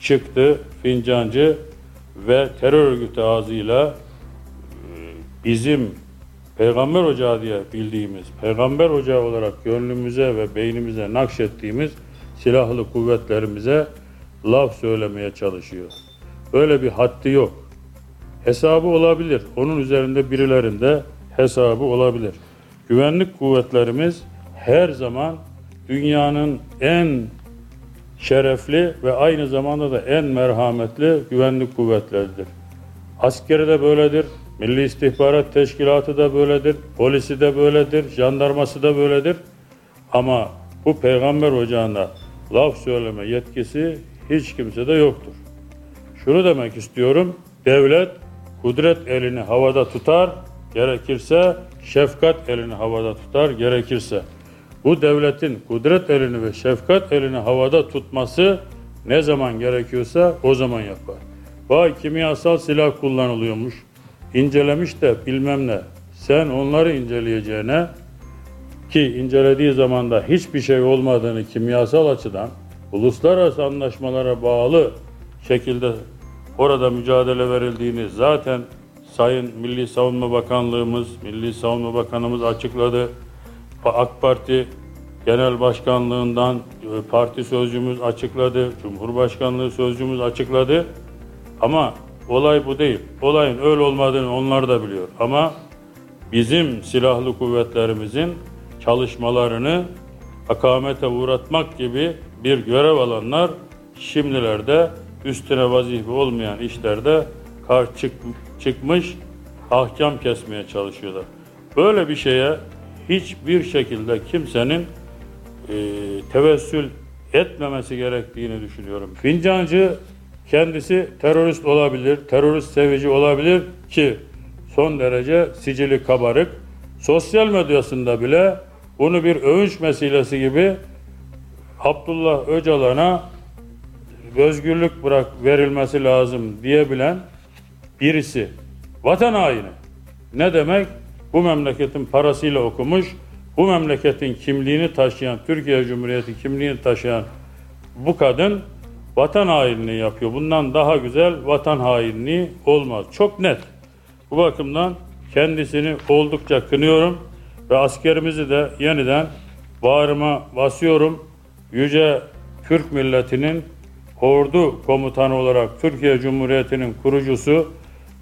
çıktı fincancı ve terör örgütü ağzıyla e, bizim Peygamber Ocağı diye bildiğimiz, Peygamber Ocağı olarak gönlümüze ve beynimize nakşettiğimiz silahlı kuvvetlerimize laf söylemeye çalışıyor. Böyle bir haddi yok. Hesabı olabilir. Onun üzerinde birilerinde hesabı olabilir. Güvenlik kuvvetlerimiz her zaman dünyanın en şerefli ve aynı zamanda da en merhametli güvenlik kuvvetleridir. Askeri de böyledir, Milli İstihbarat Teşkilatı da böyledir, polisi de böyledir, jandarması da böyledir. Ama bu peygamber ocağında laf söyleme yetkisi hiç kimsede yoktur. Şunu demek istiyorum, devlet kudret elini havada tutar, gerekirse şefkat elini havada tutar, gerekirse. Bu devletin kudret elini ve şefkat elini havada tutması ne zaman gerekiyorsa o zaman yapar. Vay kimyasal silah kullanılıyormuş, incelemiş de bilmem ne. Sen onları inceleyeceğine ki incelediği zaman da hiçbir şey olmadığını kimyasal açıdan uluslararası anlaşmalara bağlı şekilde orada mücadele verildiğini zaten Sayın Milli Savunma Bakanlığımız, Milli Savunma Bakanımız açıkladı. AK Parti Genel Başkanlığından e, parti sözcümüz açıkladı, Cumhurbaşkanlığı sözcümüz açıkladı. Ama olay bu değil. Olayın öyle olmadığını onlar da biliyor. Ama bizim silahlı kuvvetlerimizin çalışmalarını akamete uğratmak gibi bir görev alanlar şimdilerde üstüne vazife olmayan işlerde kar çık, çıkmış ahkam kesmeye çalışıyorlar. Böyle bir şeye hiçbir şekilde kimsenin e, tevessül etmemesi gerektiğini düşünüyorum. Fincancı kendisi terörist olabilir, terörist sevici olabilir ki son derece sicili kabarık. Sosyal medyasında bile bunu bir övünç meselesi gibi Abdullah Öcalan'a özgürlük bırak verilmesi lazım diyebilen birisi. Vatan haini. Ne demek? Bu memleketin parasıyla okumuş, bu memleketin kimliğini taşıyan, Türkiye Cumhuriyeti kimliğini taşıyan bu kadın vatan hainliği yapıyor. Bundan daha güzel vatan hainliği olmaz. Çok net. Bu bakımdan kendisini oldukça kınıyorum ve askerimizi de yeniden bağrıma basıyorum. Yüce Türk milletinin ordu komutanı olarak Türkiye Cumhuriyeti'nin kurucusu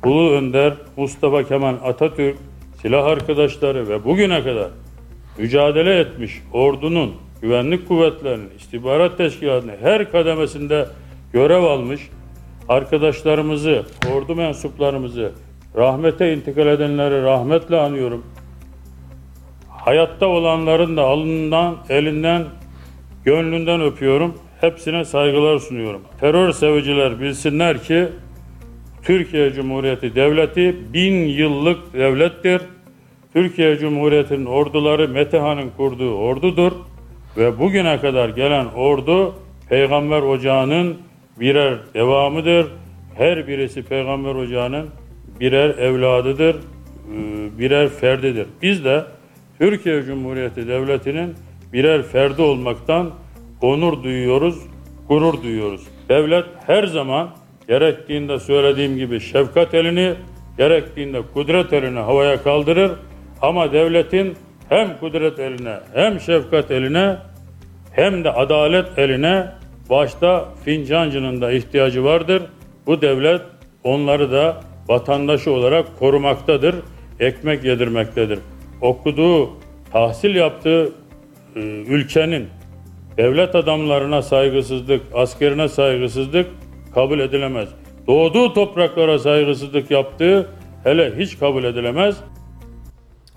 Ulu Önder Mustafa Kemal Atatürk silah arkadaşları ve bugüne kadar mücadele etmiş ordunun, güvenlik kuvvetlerinin, istihbarat teşkilatının her kademesinde görev almış arkadaşlarımızı, ordu mensuplarımızı, rahmete intikal edenleri rahmetle anıyorum. Hayatta olanların da alnından, elinden, gönlünden öpüyorum. Hepsine saygılar sunuyorum. Terör seviciler bilsinler ki Türkiye Cumhuriyeti Devleti bin yıllık devlettir. Türkiye Cumhuriyeti'nin orduları Metehan'ın kurduğu ordudur ve bugüne kadar gelen ordu Peygamber Ocağı'nın birer devamıdır. Her birisi Peygamber Ocağı'nın birer evladıdır, e, birer ferdidir. Biz de Türkiye Cumhuriyeti Devleti'nin birer ferdi olmaktan onur duyuyoruz, gurur duyuyoruz. Devlet her zaman gerektiğinde söylediğim gibi şefkat elini, gerektiğinde kudret elini havaya kaldırır. Ama devletin hem kudret eline hem şefkat eline hem de adalet eline başta fincancının da ihtiyacı vardır. Bu devlet onları da vatandaşı olarak korumaktadır, ekmek yedirmektedir. Okuduğu, tahsil yaptığı e, ülkenin devlet adamlarına saygısızlık, askerine saygısızlık kabul edilemez. Doğduğu topraklara saygısızlık yaptığı hele hiç kabul edilemez.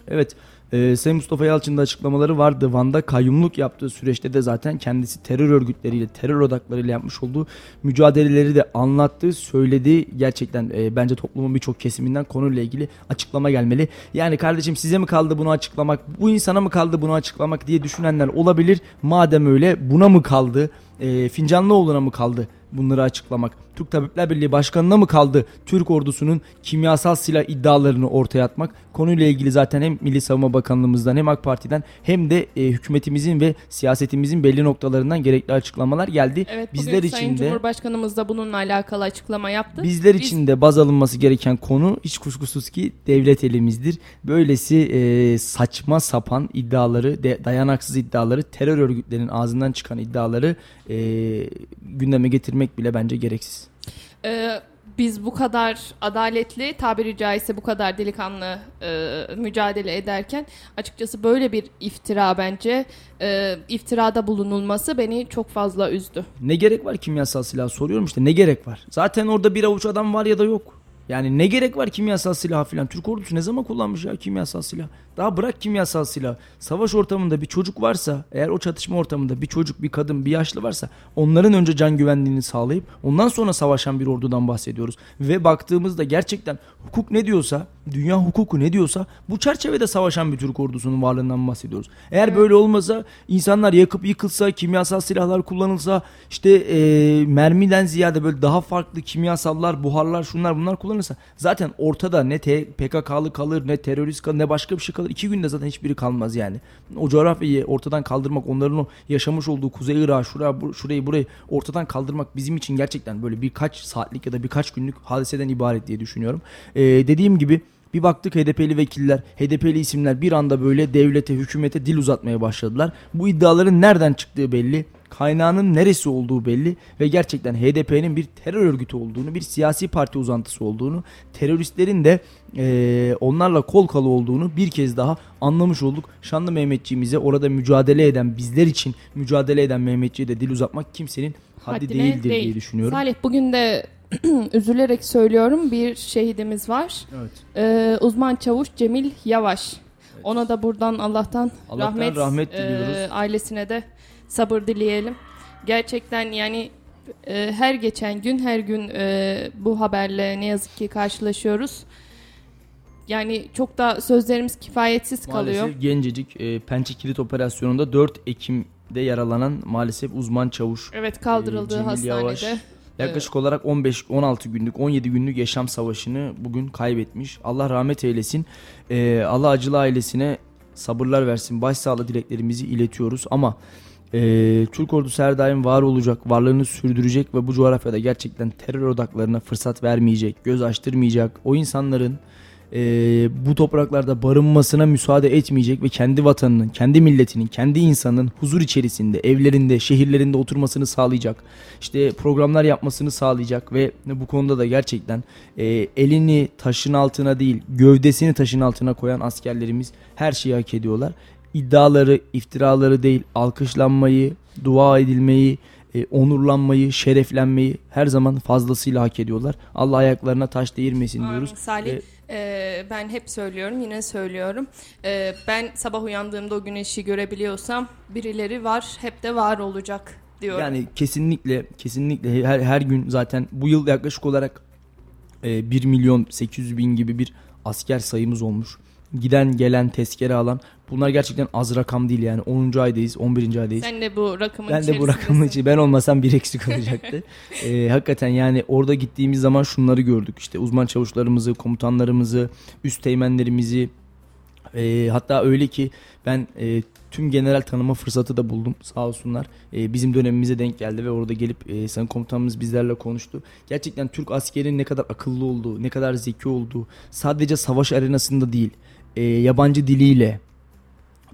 Evet. E, Sayın Mustafa Yalçın'ın da açıklamaları vardı. Van'da kayyumluk yaptığı süreçte de zaten kendisi terör örgütleriyle, terör odaklarıyla yapmış olduğu mücadeleleri de anlattı, söyledi. Gerçekten e, bence toplumun birçok kesiminden konuyla ilgili açıklama gelmeli. Yani kardeşim size mi kaldı bunu açıklamak, bu insana mı kaldı bunu açıklamak diye düşünenler olabilir. Madem öyle buna mı kaldı, e, Fincanlıoğlu'na mı kaldı bunları açıklamak? Türk Tabipler Birliği Başkanı'na mı kaldı Türk ordusunun kimyasal silah iddialarını ortaya atmak? Konuyla ilgili zaten hem Milli Savunma Bakanlığımızdan hem AK Parti'den hem de e, hükümetimizin ve siyasetimizin belli noktalarından gerekli açıklamalar geldi. Evet, bizler Sayın için de Cumhurbaşkanımız da bununla alakalı açıklama yaptı. bizler Biz- için de baz alınması gereken konu hiç kuşkusuz ki devlet elimizdir. Böylesi e, saçma sapan iddiaları, de, dayanaksız iddiaları, terör örgütlerinin ağzından çıkan iddiaları e, gündeme getirmek bile bence gereksiz. Ee, biz bu kadar adaletli, tabiri caizse bu kadar delikanlı e, mücadele ederken açıkçası böyle bir iftira bence e, iftirada bulunulması beni çok fazla üzdü. Ne gerek var kimyasal silah soruyorum işte ne gerek var? Zaten orada bir avuç adam var ya da yok. Yani ne gerek var kimyasal silah filan? Türk ordusu ne zaman kullanmış ya kimyasal silah? Daha bırak kimyasal silah. Savaş ortamında bir çocuk varsa, eğer o çatışma ortamında bir çocuk, bir kadın, bir yaşlı varsa onların önce can güvenliğini sağlayıp ondan sonra savaşan bir ordudan bahsediyoruz. Ve baktığımızda gerçekten hukuk ne diyorsa, dünya hukuku ne diyorsa bu çerçevede savaşan bir Türk ordusunun varlığından bahsediyoruz. Eğer böyle olmasa insanlar yakıp yıkılsa, kimyasal silahlar kullanılsa, işte e, mermiden ziyade böyle daha farklı kimyasallar, buharlar, şunlar bunlar kullanılsa zaten ortada ne PKK'lı kalır, ne terörist kalır, ne başka bir şey kalır. İki günde zaten hiçbiri kalmaz yani. O coğrafyayı ortadan kaldırmak, onların o yaşamış olduğu Kuzey Irak, şuraya, bu- şurayı, burayı ortadan kaldırmak bizim için gerçekten böyle birkaç saatlik ya da birkaç günlük hadiseden ibaret diye düşünüyorum. E, dediğim gibi Bir baktık HDP'li vekiller, HDP'li isimler bir anda böyle devlete, hükümete dil uzatmaya başladılar. Bu iddiaların nereden çıktığı belli kaynağının neresi olduğu belli ve gerçekten HDP'nin bir terör örgütü olduğunu, bir siyasi parti uzantısı olduğunu, teröristlerin de e, onlarla kol kalı olduğunu bir kez daha anlamış olduk. Şanlı Mehmetçiğimize orada mücadele eden, bizler için mücadele eden Mehmetçiğe de dil uzatmak kimsenin haddi Haddine değildir değil. diye düşünüyorum. Salih bugün de üzülerek söylüyorum bir şehidimiz var. Evet. Ee, uzman çavuş Cemil Yavaş. Ona da buradan Allah'tan, Allah'tan rahmet, rahmet e, diliyoruz. ailesine de sabır dileyelim. Gerçekten yani e, her geçen gün her gün e, bu haberle ne yazık ki karşılaşıyoruz. Yani çok da sözlerimiz kifayetsiz kalıyor. Maalesef gencecik e, Pençe Kilit Operasyonu'nda 4 Ekim'de yaralanan maalesef uzman çavuş Evet kaldırıldığı Ee, Cemil hastanede. Yavaş. Yaklaşık olarak 15-16 günlük 17 günlük yaşam savaşını bugün kaybetmiş. Allah rahmet eylesin. Ee, Allah acılı ailesine sabırlar versin. Başsağlığı dileklerimizi iletiyoruz ama e, Türk ordusu her daim var olacak, varlığını sürdürecek ve bu coğrafyada gerçekten terör odaklarına fırsat vermeyecek, göz açtırmayacak. O insanların e, bu topraklarda barınmasına müsaade etmeyecek ve kendi vatanının, kendi milletinin, kendi insanın huzur içerisinde, evlerinde, şehirlerinde oturmasını sağlayacak. İşte programlar yapmasını sağlayacak ve bu konuda da gerçekten e, elini taşın altına değil, gövdesini taşın altına koyan askerlerimiz her şeyi hak ediyorlar. İddiaları, iftiraları değil, alkışlanmayı, dua edilmeyi, e, onurlanmayı, şereflenmeyi her zaman fazlasıyla hak ediyorlar. Allah ayaklarına taş değirmesin diyoruz. Amin. Salih Ve- e, ben hep söylüyorum yine söylüyorum. E, ben sabah uyandığımda o güneşi görebiliyorsam birileri var hep de var olacak diyorum. Yani kesinlikle kesinlikle her, her gün zaten bu yıl yaklaşık olarak e, 1 milyon 800 bin gibi bir asker sayımız olmuş. Giden gelen tezkere alan bunlar gerçekten az rakam değil yani 10. aydayız 11. aydayız. Sen de bu rakamın Ben de bu rakamın içi ben olmasam bir eksik olacaktı. Ee, hakikaten yani orada gittiğimiz zaman şunları gördük işte uzman çavuşlarımızı, komutanlarımızı, üst teğmenlerimizi Ee, hatta öyle ki ben e, tüm general tanıma fırsatı da buldum sağ olsunlar. Ee, bizim dönemimize denk geldi ve orada gelip e, sayın komutanımız bizlerle konuştu. Gerçekten Türk askerinin ne kadar akıllı olduğu, ne kadar zeki olduğu sadece savaş arenasında değil e, yabancı diliyle,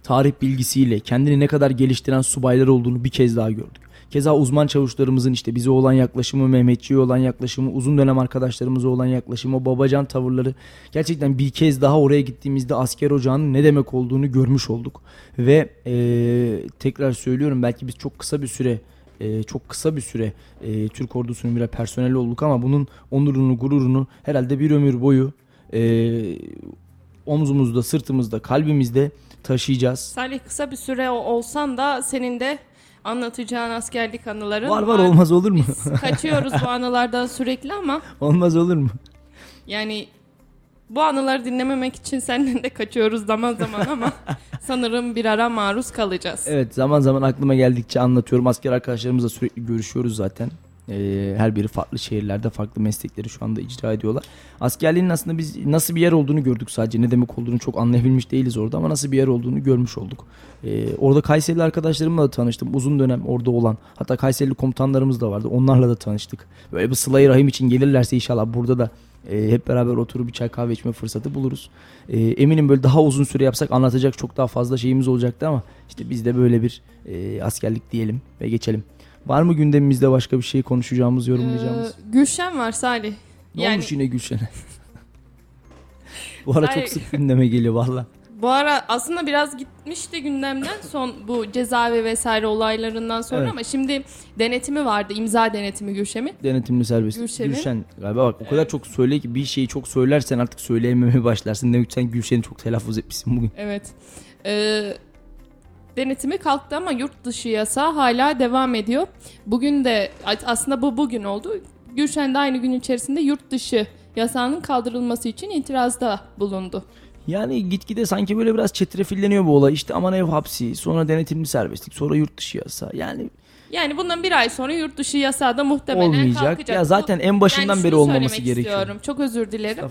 tarih bilgisiyle kendini ne kadar geliştiren subaylar olduğunu bir kez daha gördük. Keza uzman çavuşlarımızın işte bize olan yaklaşımı, Mehmetçi'ye olan yaklaşımı, uzun dönem arkadaşlarımıza olan yaklaşımı, babacan tavırları gerçekten bir kez daha oraya gittiğimizde asker ocağının ne demek olduğunu görmüş olduk. Ve eee, tekrar söylüyorum belki biz çok kısa bir süre eee, çok kısa bir süre eee, Türk ordusunun bir personeli olduk ama bunun onurunu, gururunu herhalde bir ömür boyu eee omzumuzda, sırtımızda, kalbimizde taşıyacağız. Salih kısa bir süre olsan da senin de anlatacağın askerlik anıların Var var olmaz olur mu? Biz kaçıyoruz bu anılardan sürekli ama olmaz olur mu? yani bu anıları dinlememek için senden de kaçıyoruz zaman zaman ama sanırım bir ara maruz kalacağız. Evet zaman zaman aklıma geldikçe anlatıyorum. Asker arkadaşlarımızla sürekli görüşüyoruz zaten. Ee, her biri farklı şehirlerde farklı meslekleri şu anda icra ediyorlar. Askerliğin aslında biz nasıl bir yer olduğunu gördük sadece. Ne demek olduğunu çok anlayabilmiş değiliz orada ama nasıl bir yer olduğunu görmüş olduk. Ee, orada Kayserili arkadaşlarımla da tanıştım. Uzun dönem orada olan. Hatta Kayserili komutanlarımız da vardı. Onlarla da tanıştık. Böyle bir sıla rahim için gelirlerse inşallah burada da e, hep beraber oturup bir çay kahve içme fırsatı buluruz. E, eminim böyle daha uzun süre yapsak anlatacak çok daha fazla şeyimiz olacaktı ama işte biz de böyle bir e, askerlik diyelim ve geçelim. Var mı gündemimizde başka bir şey konuşacağımız, yorumlayacağımız? Ee, Gülşen var Salih. ne yani- olmuş yine Gülşen'e? Bu ara Hayır. çok sık gündeme geliyor valla. Bu ara aslında biraz gitmişti gündemden son bu cezaevi vesaire olaylarından sonra Evet. ama şimdi denetimi vardı imza denetimi Gülşen'in. Denetimli serbest. Gülşen'in- Gülşen galiba bak o kadar çok söyle ki bir şeyi çok söylersen artık söyleyememeye başlarsın. Demek ki sen Gülşen'i çok telaffuz etmişsin bugün. Evet. Ee, denetimi kalktı ama yurt dışı yasa hala devam ediyor. Bugün de aslında bu bugün oldu. Gülşen de aynı gün içerisinde yurt dışı yasağının kaldırılması için itirazda bulundu. Yani gitgide sanki böyle biraz çetrefilleniyor bu olay. İşte aman ev hapsi, sonra denetimli serbestlik, sonra yurt dışı yasa. Yani Yani bundan bir ay sonra yurt dışı yasağı da muhtemelen olmayacak. kalkacak. Ya zaten en başından yani beri olmaması gerekiyor. istiyorum. Çok özür dilerim.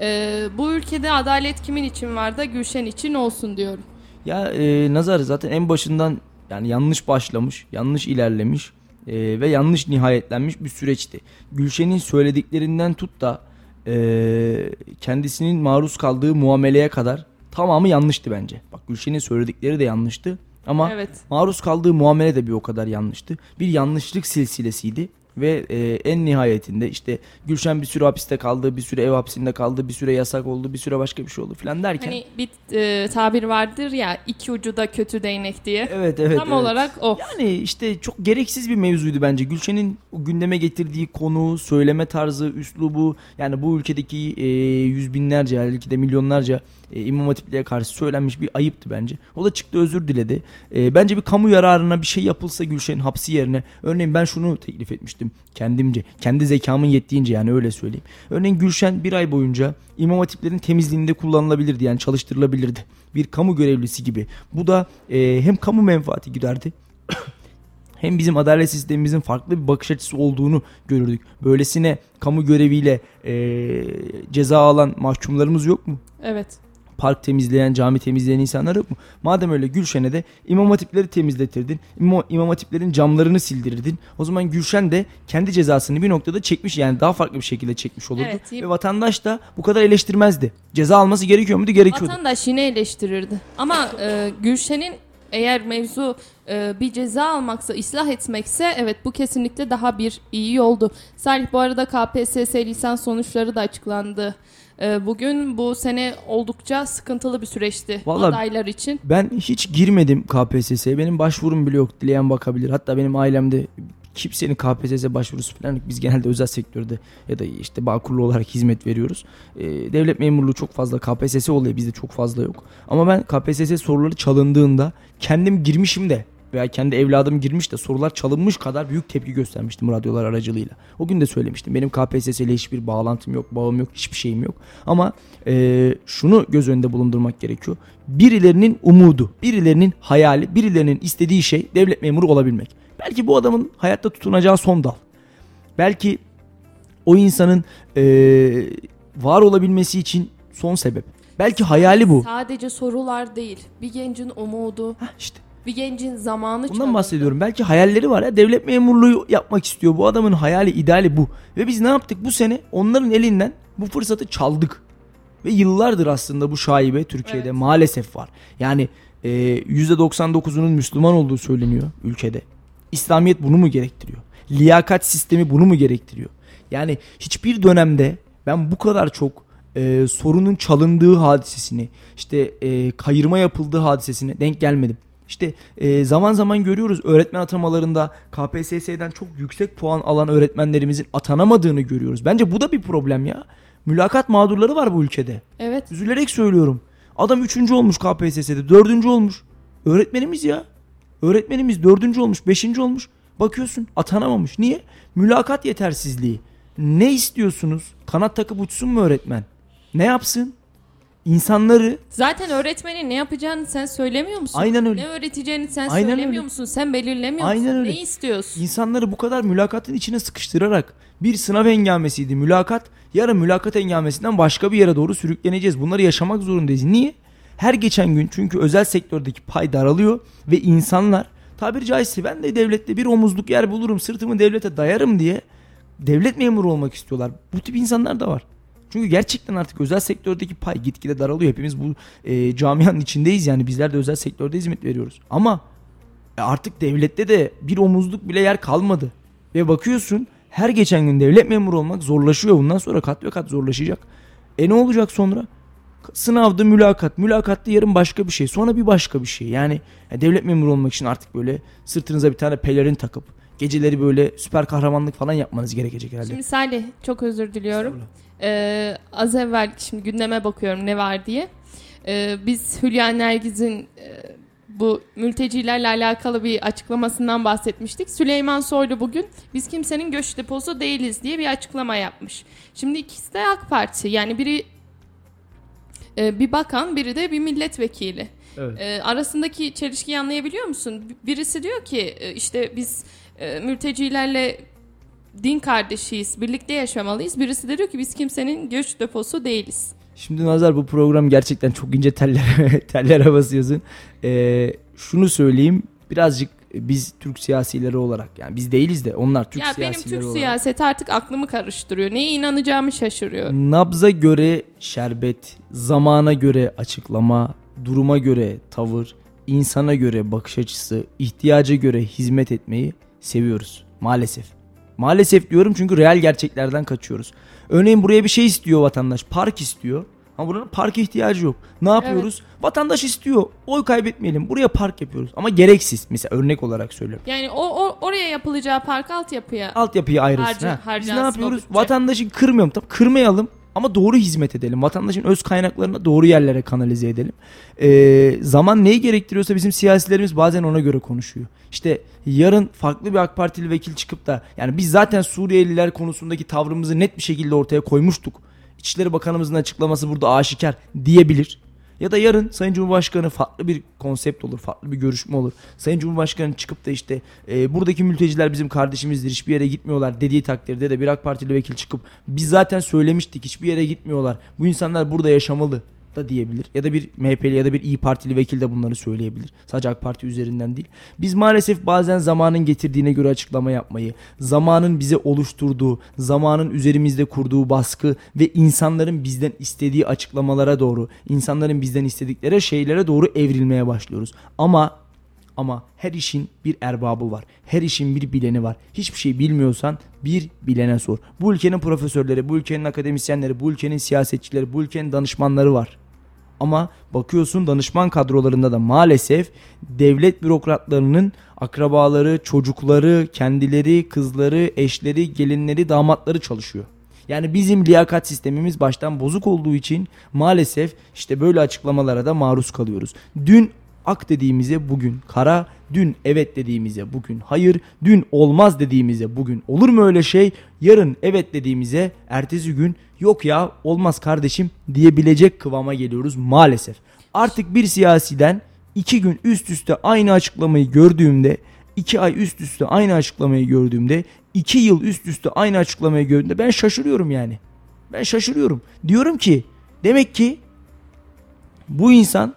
Ee, bu ülkede adalet kimin için var da Gülşen için olsun diyorum. Ya e, Nazar zaten en başından yani yanlış başlamış, yanlış ilerlemiş e, ve yanlış nihayetlenmiş bir süreçti. Gülşen'in söylediklerinden tut da e, kendisinin maruz kaldığı muameleye kadar tamamı yanlıştı bence. Bak Gülşen'in söyledikleri de yanlıştı. Ama Evet. maruz kaldığı muamele de bir o kadar yanlıştı. Bir yanlışlık silsilesiydi. Ve e, en nihayetinde işte Gülşen bir süre hapiste kaldı, bir süre ev hapsinde kaldı, bir süre yasak oldu, bir süre başka bir şey oldu falan derken. Hani bir e, tabir vardır ya iki ucu da kötü değnek diye. evet evet. Tam evet. olarak o. Yani işte çok gereksiz bir mevzuydu bence. Gülşen'in gündeme getirdiği konu, söyleme tarzı, üslubu yani bu ülkedeki e, yüz binlerce belki de milyonlarca e, İmam Hatipliğe karşı söylenmiş bir ayıptı bence. O da çıktı özür diledi. E, bence bir kamu yararına bir şey yapılsa Gülşen'in hapsi yerine örneğin ben şunu teklif etmiştim kendimce. Kendi zekamın yettiğince yani öyle söyleyeyim. Örneğin Gülşen bir ay boyunca İmam Hatiplerin temizliğinde kullanılabilirdi yani çalıştırılabilirdi. Bir kamu görevlisi gibi. Bu da e, hem kamu menfaati giderdi hem bizim adalet sistemimizin farklı bir bakış açısı olduğunu görürdük. Böylesine kamu göreviyle e, ceza alan mahkumlarımız yok mu? Evet. Park temizleyen, cami temizleyen insanlar yok mu? Madem öyle Gülşen'e de imam hatipleri temizletirdin. İmam, imam hatiplerin camlarını sildirirdin. O zaman Gülşen de kendi cezasını bir noktada çekmiş yani daha farklı bir şekilde çekmiş olurdu. Evet. Ve vatandaş da bu kadar eleştirmezdi. Ceza alması gerekiyor muydu? Gerekiyordu. Vatandaş yine eleştirirdi. Ama e, Gülşen'in eğer mevzu e, bir ceza almaksa, ıslah etmekse evet bu kesinlikle daha bir iyi yoldu. Salih bu arada KPSS lisans sonuçları da açıklandı. E, bugün bu sene oldukça sıkıntılı bir süreçti Vallahi- adaylar için. Ben hiç girmedim KPSS'ye. Benim başvurum bile yok. Dileyen bakabilir. Hatta benim ailemde kimsenin KPSS başvurusu falan yok. Biz genelde özel sektörde ya da işte Bağkurlu olarak hizmet veriyoruz. Ee, devlet memurluğu çok fazla KPSS oluyor. Bizde çok fazla yok. Ama ben KPSS soruları çalındığında kendim girmişim de veya kendi evladım girmiş de sorular çalınmış kadar büyük tepki göstermiştim radyolar aracılığıyla. O gün de söylemiştim. Benim KPSS ile hiçbir bağlantım yok, bağım yok, hiçbir şeyim yok. Ama eee, şunu göz önünde bulundurmak gerekiyor. Birilerinin umudu, birilerinin hayali, birilerinin istediği şey devlet memuru olabilmek. Belki bu adamın hayatta tutunacağı son dal. Belki o insanın eee, var olabilmesi için son sebep. Belki hayali bu. Sadece sorular değil. Bir gencin umudu, Hah işte. Bir gencin zamanı Bundan çalındı. bahsediyorum. Belki hayalleri var ya. Devlet memurluğu yapmak istiyor. Bu adamın hayali, ideali bu. Ve biz ne yaptık bu sene? Onların elinden bu fırsatı çaldık. Ve yıllardır aslında bu şaibe Türkiye'de Evet. maalesef var. Yani e, %99'unun Müslüman olduğu söyleniyor ülkede. İslamiyet bunu mu gerektiriyor? Liyakat sistemi bunu mu gerektiriyor? Yani hiçbir dönemde ben bu kadar çok e, sorunun çalındığı hadisesini, işte e, kayırma yapıldığı hadisesine denk gelmedim. İşte e, zaman zaman görüyoruz öğretmen atamalarında KPSS'den çok yüksek puan alan öğretmenlerimizin atanamadığını görüyoruz. Bence bu da bir problem ya. Mülakat mağdurları var bu ülkede. Evet. Üzülerek söylüyorum. Adam 3. olmuş KPSS'de, 4. olmuş. Öğretmenimiz ya. Öğretmenimiz 4. olmuş, 5. olmuş. Bakıyorsun atanamamış. Niye? Mülakat yetersizliği. Ne istiyorsunuz? Kanat takıp uçsun mu öğretmen? Ne yapsın? İnsanları Zaten öğretmenin ne yapacağını sen söylemiyor musun? Aynen öyle. Ne öğreteceğini sen Aynen söylemiyor öyle. musun? Sen belirlemiyor Aynen musun? öyle. Ne istiyorsun? İnsanları bu kadar mülakatın içine sıkıştırarak bir sınav hengamesiydi mülakat. Yarın mülakat hengamesinden başka bir yere doğru sürükleneceğiz. Bunları yaşamak zorundayız. Niye? Her geçen gün çünkü özel sektördeki pay daralıyor ve insanlar tabiri caizse ben de devlette bir omuzluk yer bulurum sırtımı devlete dayarım diye devlet memuru olmak istiyorlar. Bu tip insanlar da var. Çünkü gerçekten artık özel sektördeki pay gitgide daralıyor. Hepimiz bu e, camianın içindeyiz yani bizler de özel sektörde hizmet veriyoruz. Ama e, artık devlette de bir omuzluk bile yer kalmadı. Ve bakıyorsun her geçen gün devlet memuru olmak zorlaşıyor. Bundan sonra kat ve kat zorlaşacak. E ne olacak sonra? Sınavda mülakat, mülakatta yarın başka bir şey, sonra bir başka bir şey. Yani e, devlet memuru olmak için artık böyle sırtınıza bir tane pelerin takıp geceleri böyle süper kahramanlık falan yapmanız gerekecek herhalde. Şimdi Salih çok özür diliyorum. Ee, az evvel şimdi gündeme bakıyorum ne var diye. Ee, biz Hülya Nergiz'in e, bu mültecilerle alakalı bir açıklamasından bahsetmiştik. Süleyman Soylu bugün biz kimsenin göç deposu değiliz diye bir açıklama yapmış. Şimdi ikisi de AK Parti yani biri e, bir bakan biri de bir milletvekili. Evet. E, arasındaki çelişkiyi anlayabiliyor musun? Birisi diyor ki işte biz e, mültecilerle din kardeşiyiz, birlikte yaşamalıyız. Birisi de diyor ki biz kimsenin göç deposu değiliz. Şimdi Nazar bu program gerçekten çok ince tellere, tellere basıyorsun. Ee, şunu söyleyeyim birazcık biz Türk siyasileri olarak yani biz değiliz de onlar Türk ya benim siyasileri Türk olarak. siyaseti artık aklımı karıştırıyor. Neye inanacağımı şaşırıyorum. Nabza göre şerbet, zamana göre açıklama, duruma göre tavır, insana göre bakış açısı, ihtiyaca göre hizmet etmeyi seviyoruz maalesef. Maalesef diyorum çünkü real gerçeklerden kaçıyoruz. Örneğin buraya bir şey istiyor vatandaş, park istiyor. Ama buranın park ihtiyacı yok. Ne yapıyoruz? Vatandaş istiyor. Oy kaybetmeyelim. Buraya park yapıyoruz. Ama gereksiz. Mesela örnek olarak söylüyorum. Yani o, o oraya yapılacağı park altyapıya Altyapıyı ayrılsın. Harca- ha. Biz ne yapıyoruz? Vatandaşı kırmayalım. Tamam kırmayalım ama doğru hizmet edelim. Vatandaşın öz kaynaklarını doğru yerlere kanalize edelim. Ee, zaman neyi gerektiriyorsa bizim siyasilerimiz bazen ona göre konuşuyor. İşte yarın farklı bir AK Partili vekil çıkıp da yani biz zaten Suriyeliler konusundaki tavrımızı net bir şekilde ortaya koymuştuk. İçişleri Bakanımızın açıklaması burada aşikar diyebilir. Ya da yarın Sayın Cumhurbaşkanı farklı bir konsept olur, farklı bir görüşme olur. Sayın Cumhurbaşkanı çıkıp da işte e, buradaki mülteciler bizim kardeşimizdir, hiçbir yere gitmiyorlar dediği takdirde de bir AK Partili vekil çıkıp biz zaten söylemiştik hiçbir yere gitmiyorlar. Bu insanlar burada yaşamalı da diyebilir. Ya da bir MHP'li ya da bir İyi Partili vekil de bunları söyleyebilir. Sadece AK Parti üzerinden değil. Biz maalesef bazen zamanın getirdiğine göre açıklama yapmayı, zamanın bize oluşturduğu, zamanın üzerimizde kurduğu baskı ve insanların bizden istediği açıklamalara doğru, insanların bizden istedikleri şeylere doğru evrilmeye başlıyoruz. Ama ama her işin bir erbabı var. Her işin bir bileni var. Hiçbir şey bilmiyorsan bir bilene sor. Bu ülkenin profesörleri, bu ülkenin akademisyenleri, bu ülkenin siyasetçileri, bu ülkenin danışmanları var. Ama bakıyorsun danışman kadrolarında da maalesef devlet bürokratlarının akrabaları, çocukları, kendileri, kızları, eşleri, gelinleri, damatları çalışıyor. Yani bizim liyakat sistemimiz baştan bozuk olduğu için maalesef işte böyle açıklamalara da maruz kalıyoruz. Dün ak dediğimize bugün kara, dün evet dediğimize bugün hayır, dün olmaz dediğimize bugün olur mu öyle şey, yarın evet dediğimize ertesi gün yok ya olmaz kardeşim diyebilecek kıvama geliyoruz maalesef. Artık bir siyasiden iki gün üst üste aynı açıklamayı gördüğümde, iki ay üst üste aynı açıklamayı gördüğümde, iki yıl üst üste aynı açıklamayı gördüğümde ben şaşırıyorum yani. Ben şaşırıyorum. Diyorum ki demek ki bu insan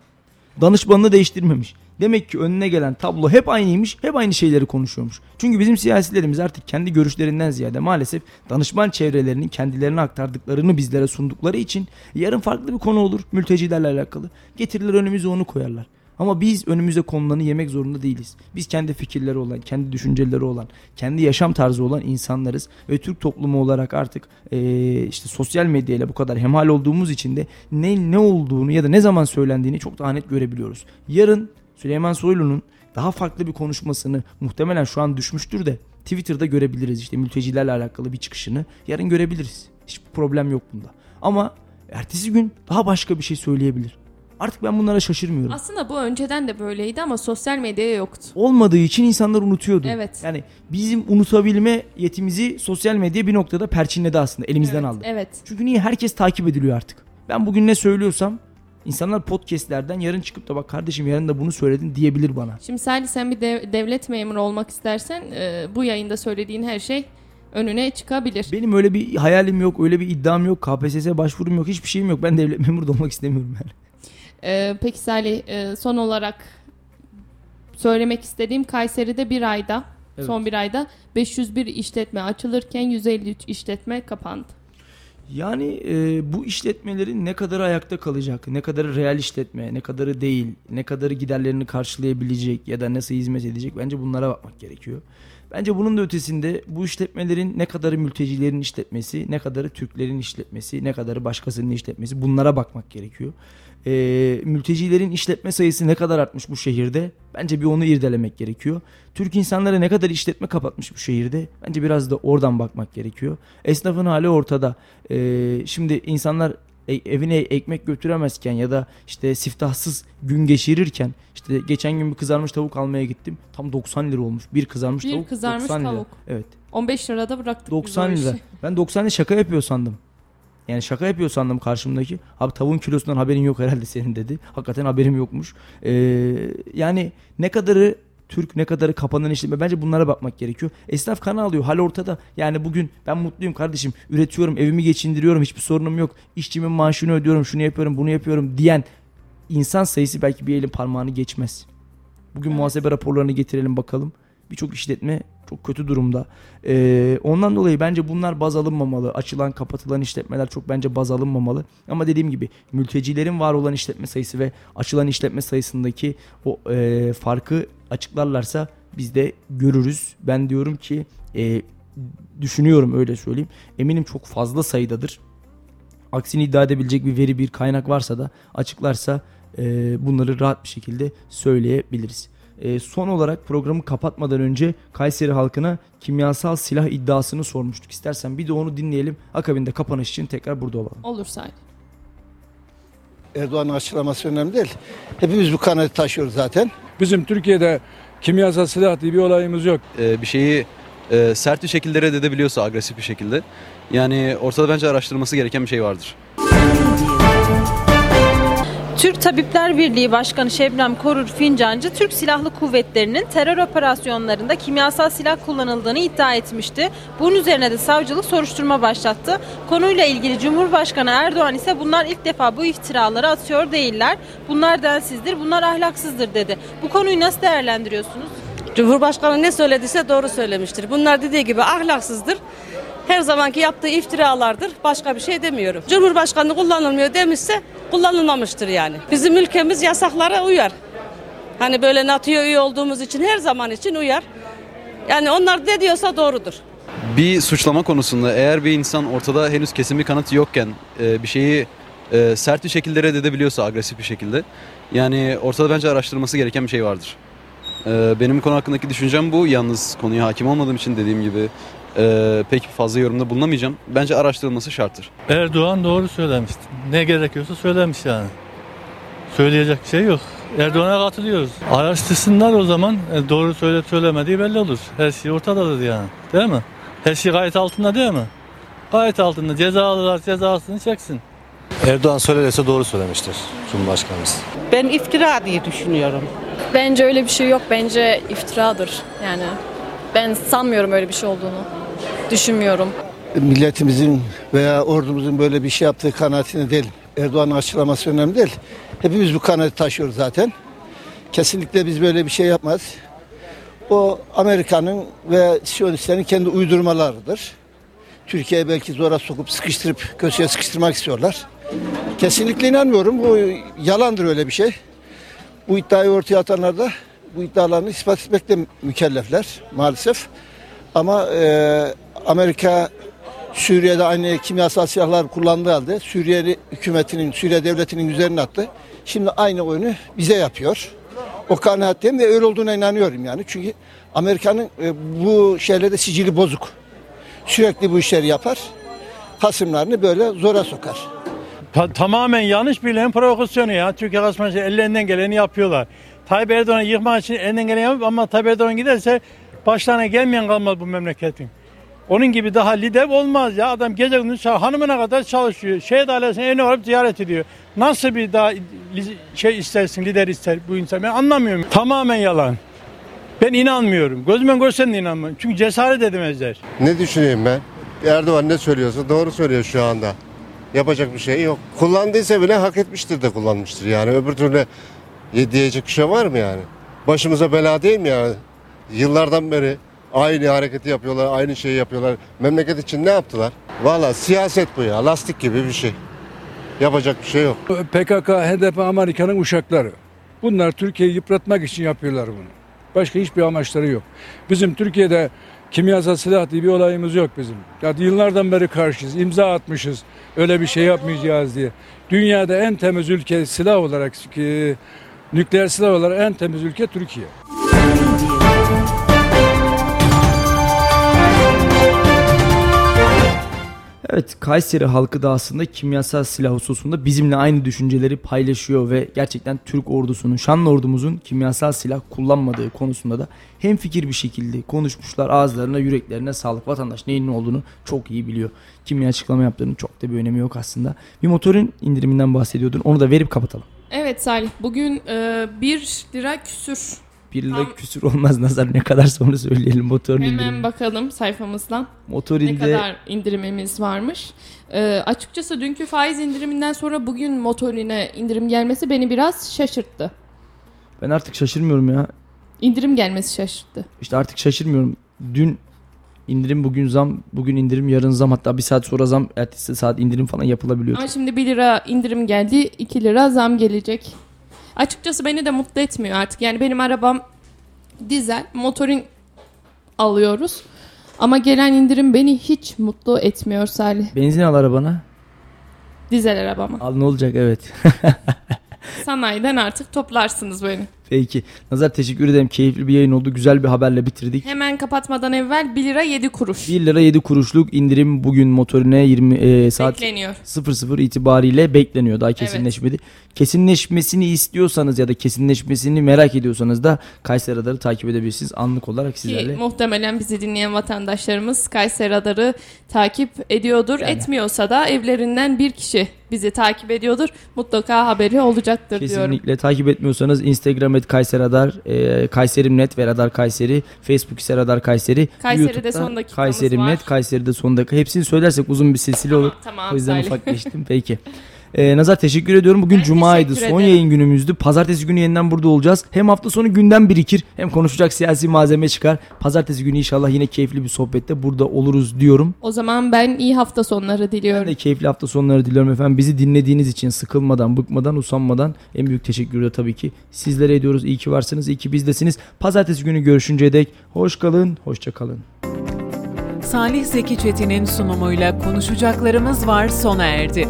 danışmanını değiştirmemiş. Demek ki önüne gelen tablo hep aynıymış, hep aynı şeyleri konuşuyormuş. Çünkü bizim siyasilerimiz artık kendi görüşlerinden ziyade maalesef danışman çevrelerinin kendilerine aktardıklarını bizlere sundukları için yarın farklı bir konu olur mültecilerle alakalı. Getirirler önümüze onu koyarlar. Ama biz önümüze konulanı yemek zorunda değiliz. Biz kendi fikirleri olan, kendi düşünceleri olan, kendi yaşam tarzı olan insanlarız. Ve Türk toplumu olarak artık eee, işte sosyal medyayla bu kadar hemhal olduğumuz için de ne ne olduğunu ya da ne zaman söylendiğini çok daha net görebiliyoruz. Yarın Süleyman Soylu'nun daha farklı bir konuşmasını muhtemelen şu an düşmüştür de Twitter'da görebiliriz. İşte mültecilerle alakalı bir çıkışını yarın görebiliriz. Hiçbir problem yok bunda. Ama ertesi gün daha başka bir şey söyleyebilir. Artık ben bunlara şaşırmıyorum. Aslında bu önceden de böyleydi ama sosyal medyaya yoktu. Olmadığı için insanlar unutuyordu. Evet. Yani bizim unutabilme yetimizi sosyal medya bir noktada perçinledi aslında. Elimizden evet, aldı. Evet. Çünkü niye? Herkes takip ediliyor artık. Ben bugün ne söylüyorsam insanlar podcastlerden yarın çıkıp da bak kardeşim yarın da bunu söyledin diyebilir bana. Şimdi Salih sen bir dev- devlet memuru olmak istersen e, bu yayında söylediğin her şey önüne çıkabilir. Benim öyle bir hayalim yok, öyle bir iddiam yok, KPSS başvurum yok, hiçbir şeyim yok. Ben devlet memuru da olmak istemiyorum yani. E, peki Salih e, son olarak söylemek istediğim Kayseri'de bir ayda Evet. son bir ayda 501 işletme açılırken 153 işletme kapandı. Yani e, bu işletmelerin ne kadarı ayakta kalacak, ne kadarı real işletme, ne kadarı değil, ne kadarı giderlerini karşılayabilecek ya da nasıl hizmet edecek bence bunlara bakmak gerekiyor. Bence bunun da ötesinde bu işletmelerin ne kadarı mültecilerin işletmesi, ne kadarı Türklerin işletmesi, ne kadarı başkasının işletmesi bunlara bakmak gerekiyor. E, mültecilerin işletme sayısı ne kadar artmış bu şehirde bence bir onu irdelemek gerekiyor. Türk insanlara ne kadar işletme kapatmış bu şehirde bence biraz da oradan bakmak gerekiyor. Esnafın hali ortada. Ee, şimdi insanlar e- evine ekmek götüremezken ya da işte siftahsız gün geçirirken işte geçen gün bir kızarmış tavuk almaya gittim. Tam 90 lira olmuş. Bir kızarmış Bir tavuk kızarmış 90 lira. tavuk. Evet. 15 lirada bıraktık biz o 90 lira. Ben 90 lira şaka yapıyor sandım. Yani şaka yapıyor sandım karşımdaki. Abi tavuğun kilosundan haberin yok herhalde senin dedi. Hakikaten haberim yokmuş. Ee, yani ne kadarı Türk ne kadarı kapanan işletme bence bunlara bakmak gerekiyor. Esnaf kan alıyor hal ortada. Yani bugün ben mutluyum kardeşim üretiyorum evimi geçindiriyorum hiçbir sorunum yok. İşçimin maaşını ödüyorum şunu yapıyorum bunu yapıyorum diyen insan sayısı belki bir elin parmağını geçmez. Bugün muhasebe raporlarını getirelim bakalım. Birçok işletme çok kötü durumda. Ee, ondan dolayı bence bunlar baz alınmamalı. Açılan kapatılan işletmeler çok bence baz alınmamalı. Ama dediğim gibi mültecilerin var olan işletme sayısı ve açılan işletme sayısındaki o e, farkı açıklarlarsa biz de görürüz. Ben diyorum ki e, düşünüyorum öyle söyleyeyim. Eminim çok fazla sayıdadır. Aksini iddia edebilecek bir veri bir kaynak varsa da açıklarsa e, bunları rahat bir şekilde söyleyebiliriz. E, son olarak programı kapatmadan önce Kayseri halkına kimyasal silah iddiasını sormuştuk. İstersen bir de onu dinleyelim. Akabinde kapanış için tekrar burada olalım. Olur Salih. Erdoğan'ın açıklaması önemli değil. Hepimiz bu kanaati taşıyoruz zaten. Bizim Türkiye'de kimyasal silah diye bir olayımız yok. e, bir şeyi e, sert bir şekilde reddedebiliyorsa agresif bir şekilde yani ortada bence araştırılması gereken bir şey vardır. Türk Tabipler Birliği Başkanı Şebnem Korur Fincancı, Türk Silahlı Kuvvetleri'nin terör operasyonlarında kimyasal silah kullanıldığını iddia etmişti. Bunun üzerine de savcılık soruşturma başlattı. Konuyla ilgili Cumhurbaşkanı Erdoğan ise bunlar ilk defa bu iftiraları atıyor değiller. Bunlar densizdir, bunlar ahlaksızdır dedi. Bu konuyu nasıl değerlendiriyorsunuz? Cumhurbaşkanı ne söylediyse doğru söylemiştir. Bunlar dediği gibi ahlaksızdır. Her zamanki yaptığı iftiralardır. Başka bir şey demiyorum. Cumhurbaşkanı kullanılmıyor demişse kullanılmamıştır yani. Bizim ülkemiz yasaklara uyar. Hani böyle NATO'ya üye olduğumuz için her zaman için uyar. Yani onlar ne diyorsa doğrudur. Bir suçlama konusunda eğer bir insan ortada henüz kesin bir kanıt yokken e, bir şeyi e, sert bir şekilde reddedebiliyorsa agresif bir şekilde yani ortada bence araştırılması gereken bir şey vardır. E, benim konu hakkındaki düşüncem bu. Yalnız konuya hakim olmadığım için dediğim gibi e, pek fazla yorumda bulunamayacağım. Bence araştırılması şarttır. Erdoğan doğru söylemişti. Ne gerekiyorsa söylemiş yani. Söyleyecek bir şey yok. Erdoğan'a katılıyoruz. Araştırsınlar o zaman E, doğru söyle söylemediği belli olur. Her şey ortadadır yani. Değil mi? Her şey gayet altında değil mi? Gayet altında. Cezalılar cezasını çeksin. Erdoğan söylerse doğru söylemiştir Cumhurbaşkanımız. Ben iftira diye düşünüyorum. Bence öyle bir şey yok. Bence iftiradır. Yani ben sanmıyorum öyle bir şey olduğunu. Düşünmüyorum. Milletimizin veya ordumuzun böyle bir şey yaptığı kanaatine değil. Erdoğan'ın açıklaması önemli değil. Hepimiz bu kanaati taşıyoruz zaten. Kesinlikle biz böyle bir şey yapmaz. O Amerika'nın ve Siyonistlerin kendi uydurmalarıdır. Türkiye'yi belki zora sokup sıkıştırıp köşeye sıkıştırmak istiyorlar. Kesinlikle inanmıyorum. Bu yalandır öyle bir şey. Bu iddiayı ortaya atanlar da bu iddialarını ispat etmekle mükellefler maalesef. Ama e, Amerika Suriye'de aynı kimyasal silahlar kullandığı halde Suriye hükümetinin, Suriye devletinin üzerine attı. Şimdi aynı oyunu bize yapıyor. O kanaatteyim ve öyle olduğuna inanıyorum yani. Çünkü Amerika'nın e, bu şeylerde sicili bozuk. Sürekli bu işleri yapar. Hasımlarını böyle zora sokar. Ta- tamamen yanlış bilen provokasyonu ya. Türkiye kasması ellerinden geleni yapıyorlar. Tayyip Erdoğan'ı yıkmak için elinden geleni yapıyor ama Tayyip Erdoğan giderse başlarına gelmeyen kalmaz bu memleketin. Onun gibi daha lider olmaz ya. Adam gece gündüz hanımına kadar çalışıyor. Şehit ailesine evine varıp ziyaret ediyor. Nasıl bir daha şey istersin, lider ister bu insan? Ben anlamıyorum. Tamamen yalan. Ben inanmıyorum. Gözümden görsem de inanmıyorum. Çünkü cesaret edemezler. Ne düşüneyim ben? Erdoğan ne söylüyorsa doğru söylüyor şu anda. Yapacak bir şey yok. Kullandıysa bile hak etmiştir de kullanmıştır yani. Öbür türlü ye- diyecek bir şey var mı yani? Başımıza bela değil mi yani? Yıllardan beri aynı hareketi yapıyorlar, aynı şeyi yapıyorlar. Memleket için ne yaptılar? Valla siyaset bu ya, lastik gibi bir şey. Yapacak bir şey yok. PKK, HDP, Amerika'nın uşakları. Bunlar Türkiye'yi yıpratmak için yapıyorlar bunu. Başka hiçbir amaçları yok. Bizim Türkiye'de kimyasal silah diye bir olayımız yok bizim. Ya yıllardan beri karşıyız, imza atmışız. Öyle bir şey yapmayacağız diye. Dünyada en temiz ülke silah olarak, ki, nükleer silah olarak en temiz ülke Türkiye. Evet Kayseri halkı da aslında kimyasal silah hususunda bizimle aynı düşünceleri paylaşıyor ve gerçekten Türk ordusunun, şanlı ordumuzun kimyasal silah kullanmadığı konusunda da hem fikir bir şekilde konuşmuşlar. Ağızlarına, yüreklerine sağlık. Vatandaş neyin ne olduğunu çok iyi biliyor. Kimya açıklama yaptığının çok da bir önemi yok aslında. Bir motorun indiriminden bahsediyordun. Onu da verip kapatalım. Evet Salih. Bugün 1 lira küsür. 1 lira Tam- küsür olmaz nazar ne kadar sonra söyleyelim motorun Hemen indirimi. bakalım sayfamızdan. ne Motorinde kadar indirimimiz varmış. Ee, açıkçası dünkü faiz indiriminden sonra bugün motorine indirim gelmesi beni biraz şaşırttı. ben artık şaşırmıyorum ya. İndirim gelmesi şaşırttı. İşte artık şaşırmıyorum. Dün indirim bugün zam, bugün indirim yarın zam hatta bir saat sonra zam ertesi saat indirim falan yapılabiliyor. Ama şimdi 1 lira indirim geldi 2 lira zam gelecek. Açıkçası beni de mutlu etmiyor artık. Yani benim arabam dizel motorin alıyoruz. Ama gelen indirim beni hiç mutlu etmiyor Salih. Benzin al arabana. Dizel arabama. Al ne olacak evet. Sanayiden artık toplarsınız beni. Peki. Nazar teşekkür ederim. Keyifli bir yayın oldu. Güzel bir haberle bitirdik. Hemen kapatmadan evvel 1 lira 7 kuruş. 1 lira 7 kuruşluk indirim bugün motorine 20 e, saat Bekleniyor. 00 itibariyle bekleniyor. Daha kesinleşmedi. Kesinleşmesini istiyorsanız ya da kesinleşmesini merak ediyorsanız da Kayseri Radar'ı takip edebilirsiniz. Anlık olarak Ki sizlerle. muhtemelen bizi dinleyen vatandaşlarımız Kayseri Radar'ı takip ediyordur. Etmiyorsa da evlerinden bir kişi bizi takip ediyordur. Mutlaka haberi olacaktır diyorum. Kesinlikle takip etmiyorsanız Instagram et Kayseri Radar, e, Kayserimnet ve Radar Kayseri, Facebook ise Radar Kayseri, Kayseri'de son dakikamız Kayserimnet, var. Kayseri'de son dakika. Hepsini söylersek uzun bir silsile olur. tamam, o yüzden Salih. ufak geçtim. Peki. Ee, Nazar teşekkür ediyorum. Bugün Cuma'ydı. teşekkür Son ederim. yayın günümüzdü. Pazartesi günü yeniden burada olacağız. Hem hafta sonu gündem birikir hem konuşacak siyasi malzeme çıkar. Pazartesi günü inşallah yine keyifli bir sohbette burada oluruz diyorum. O zaman ben iyi hafta sonları Ben diliyorum. de keyifli hafta sonları diliyorum efendim. Bizi dinlediğiniz için sıkılmadan, bıkmadan, usanmadan en büyük teşekkürü de tabii ki sizlere ediyoruz. İyi ki varsınız, iyi ki bizdesiniz. Pazartesi günü görüşünceye dek hoş kalın, hoşça kalın. Salih Zeki Çetin'in sunumuyla konuşacaklarımız var sona erdi.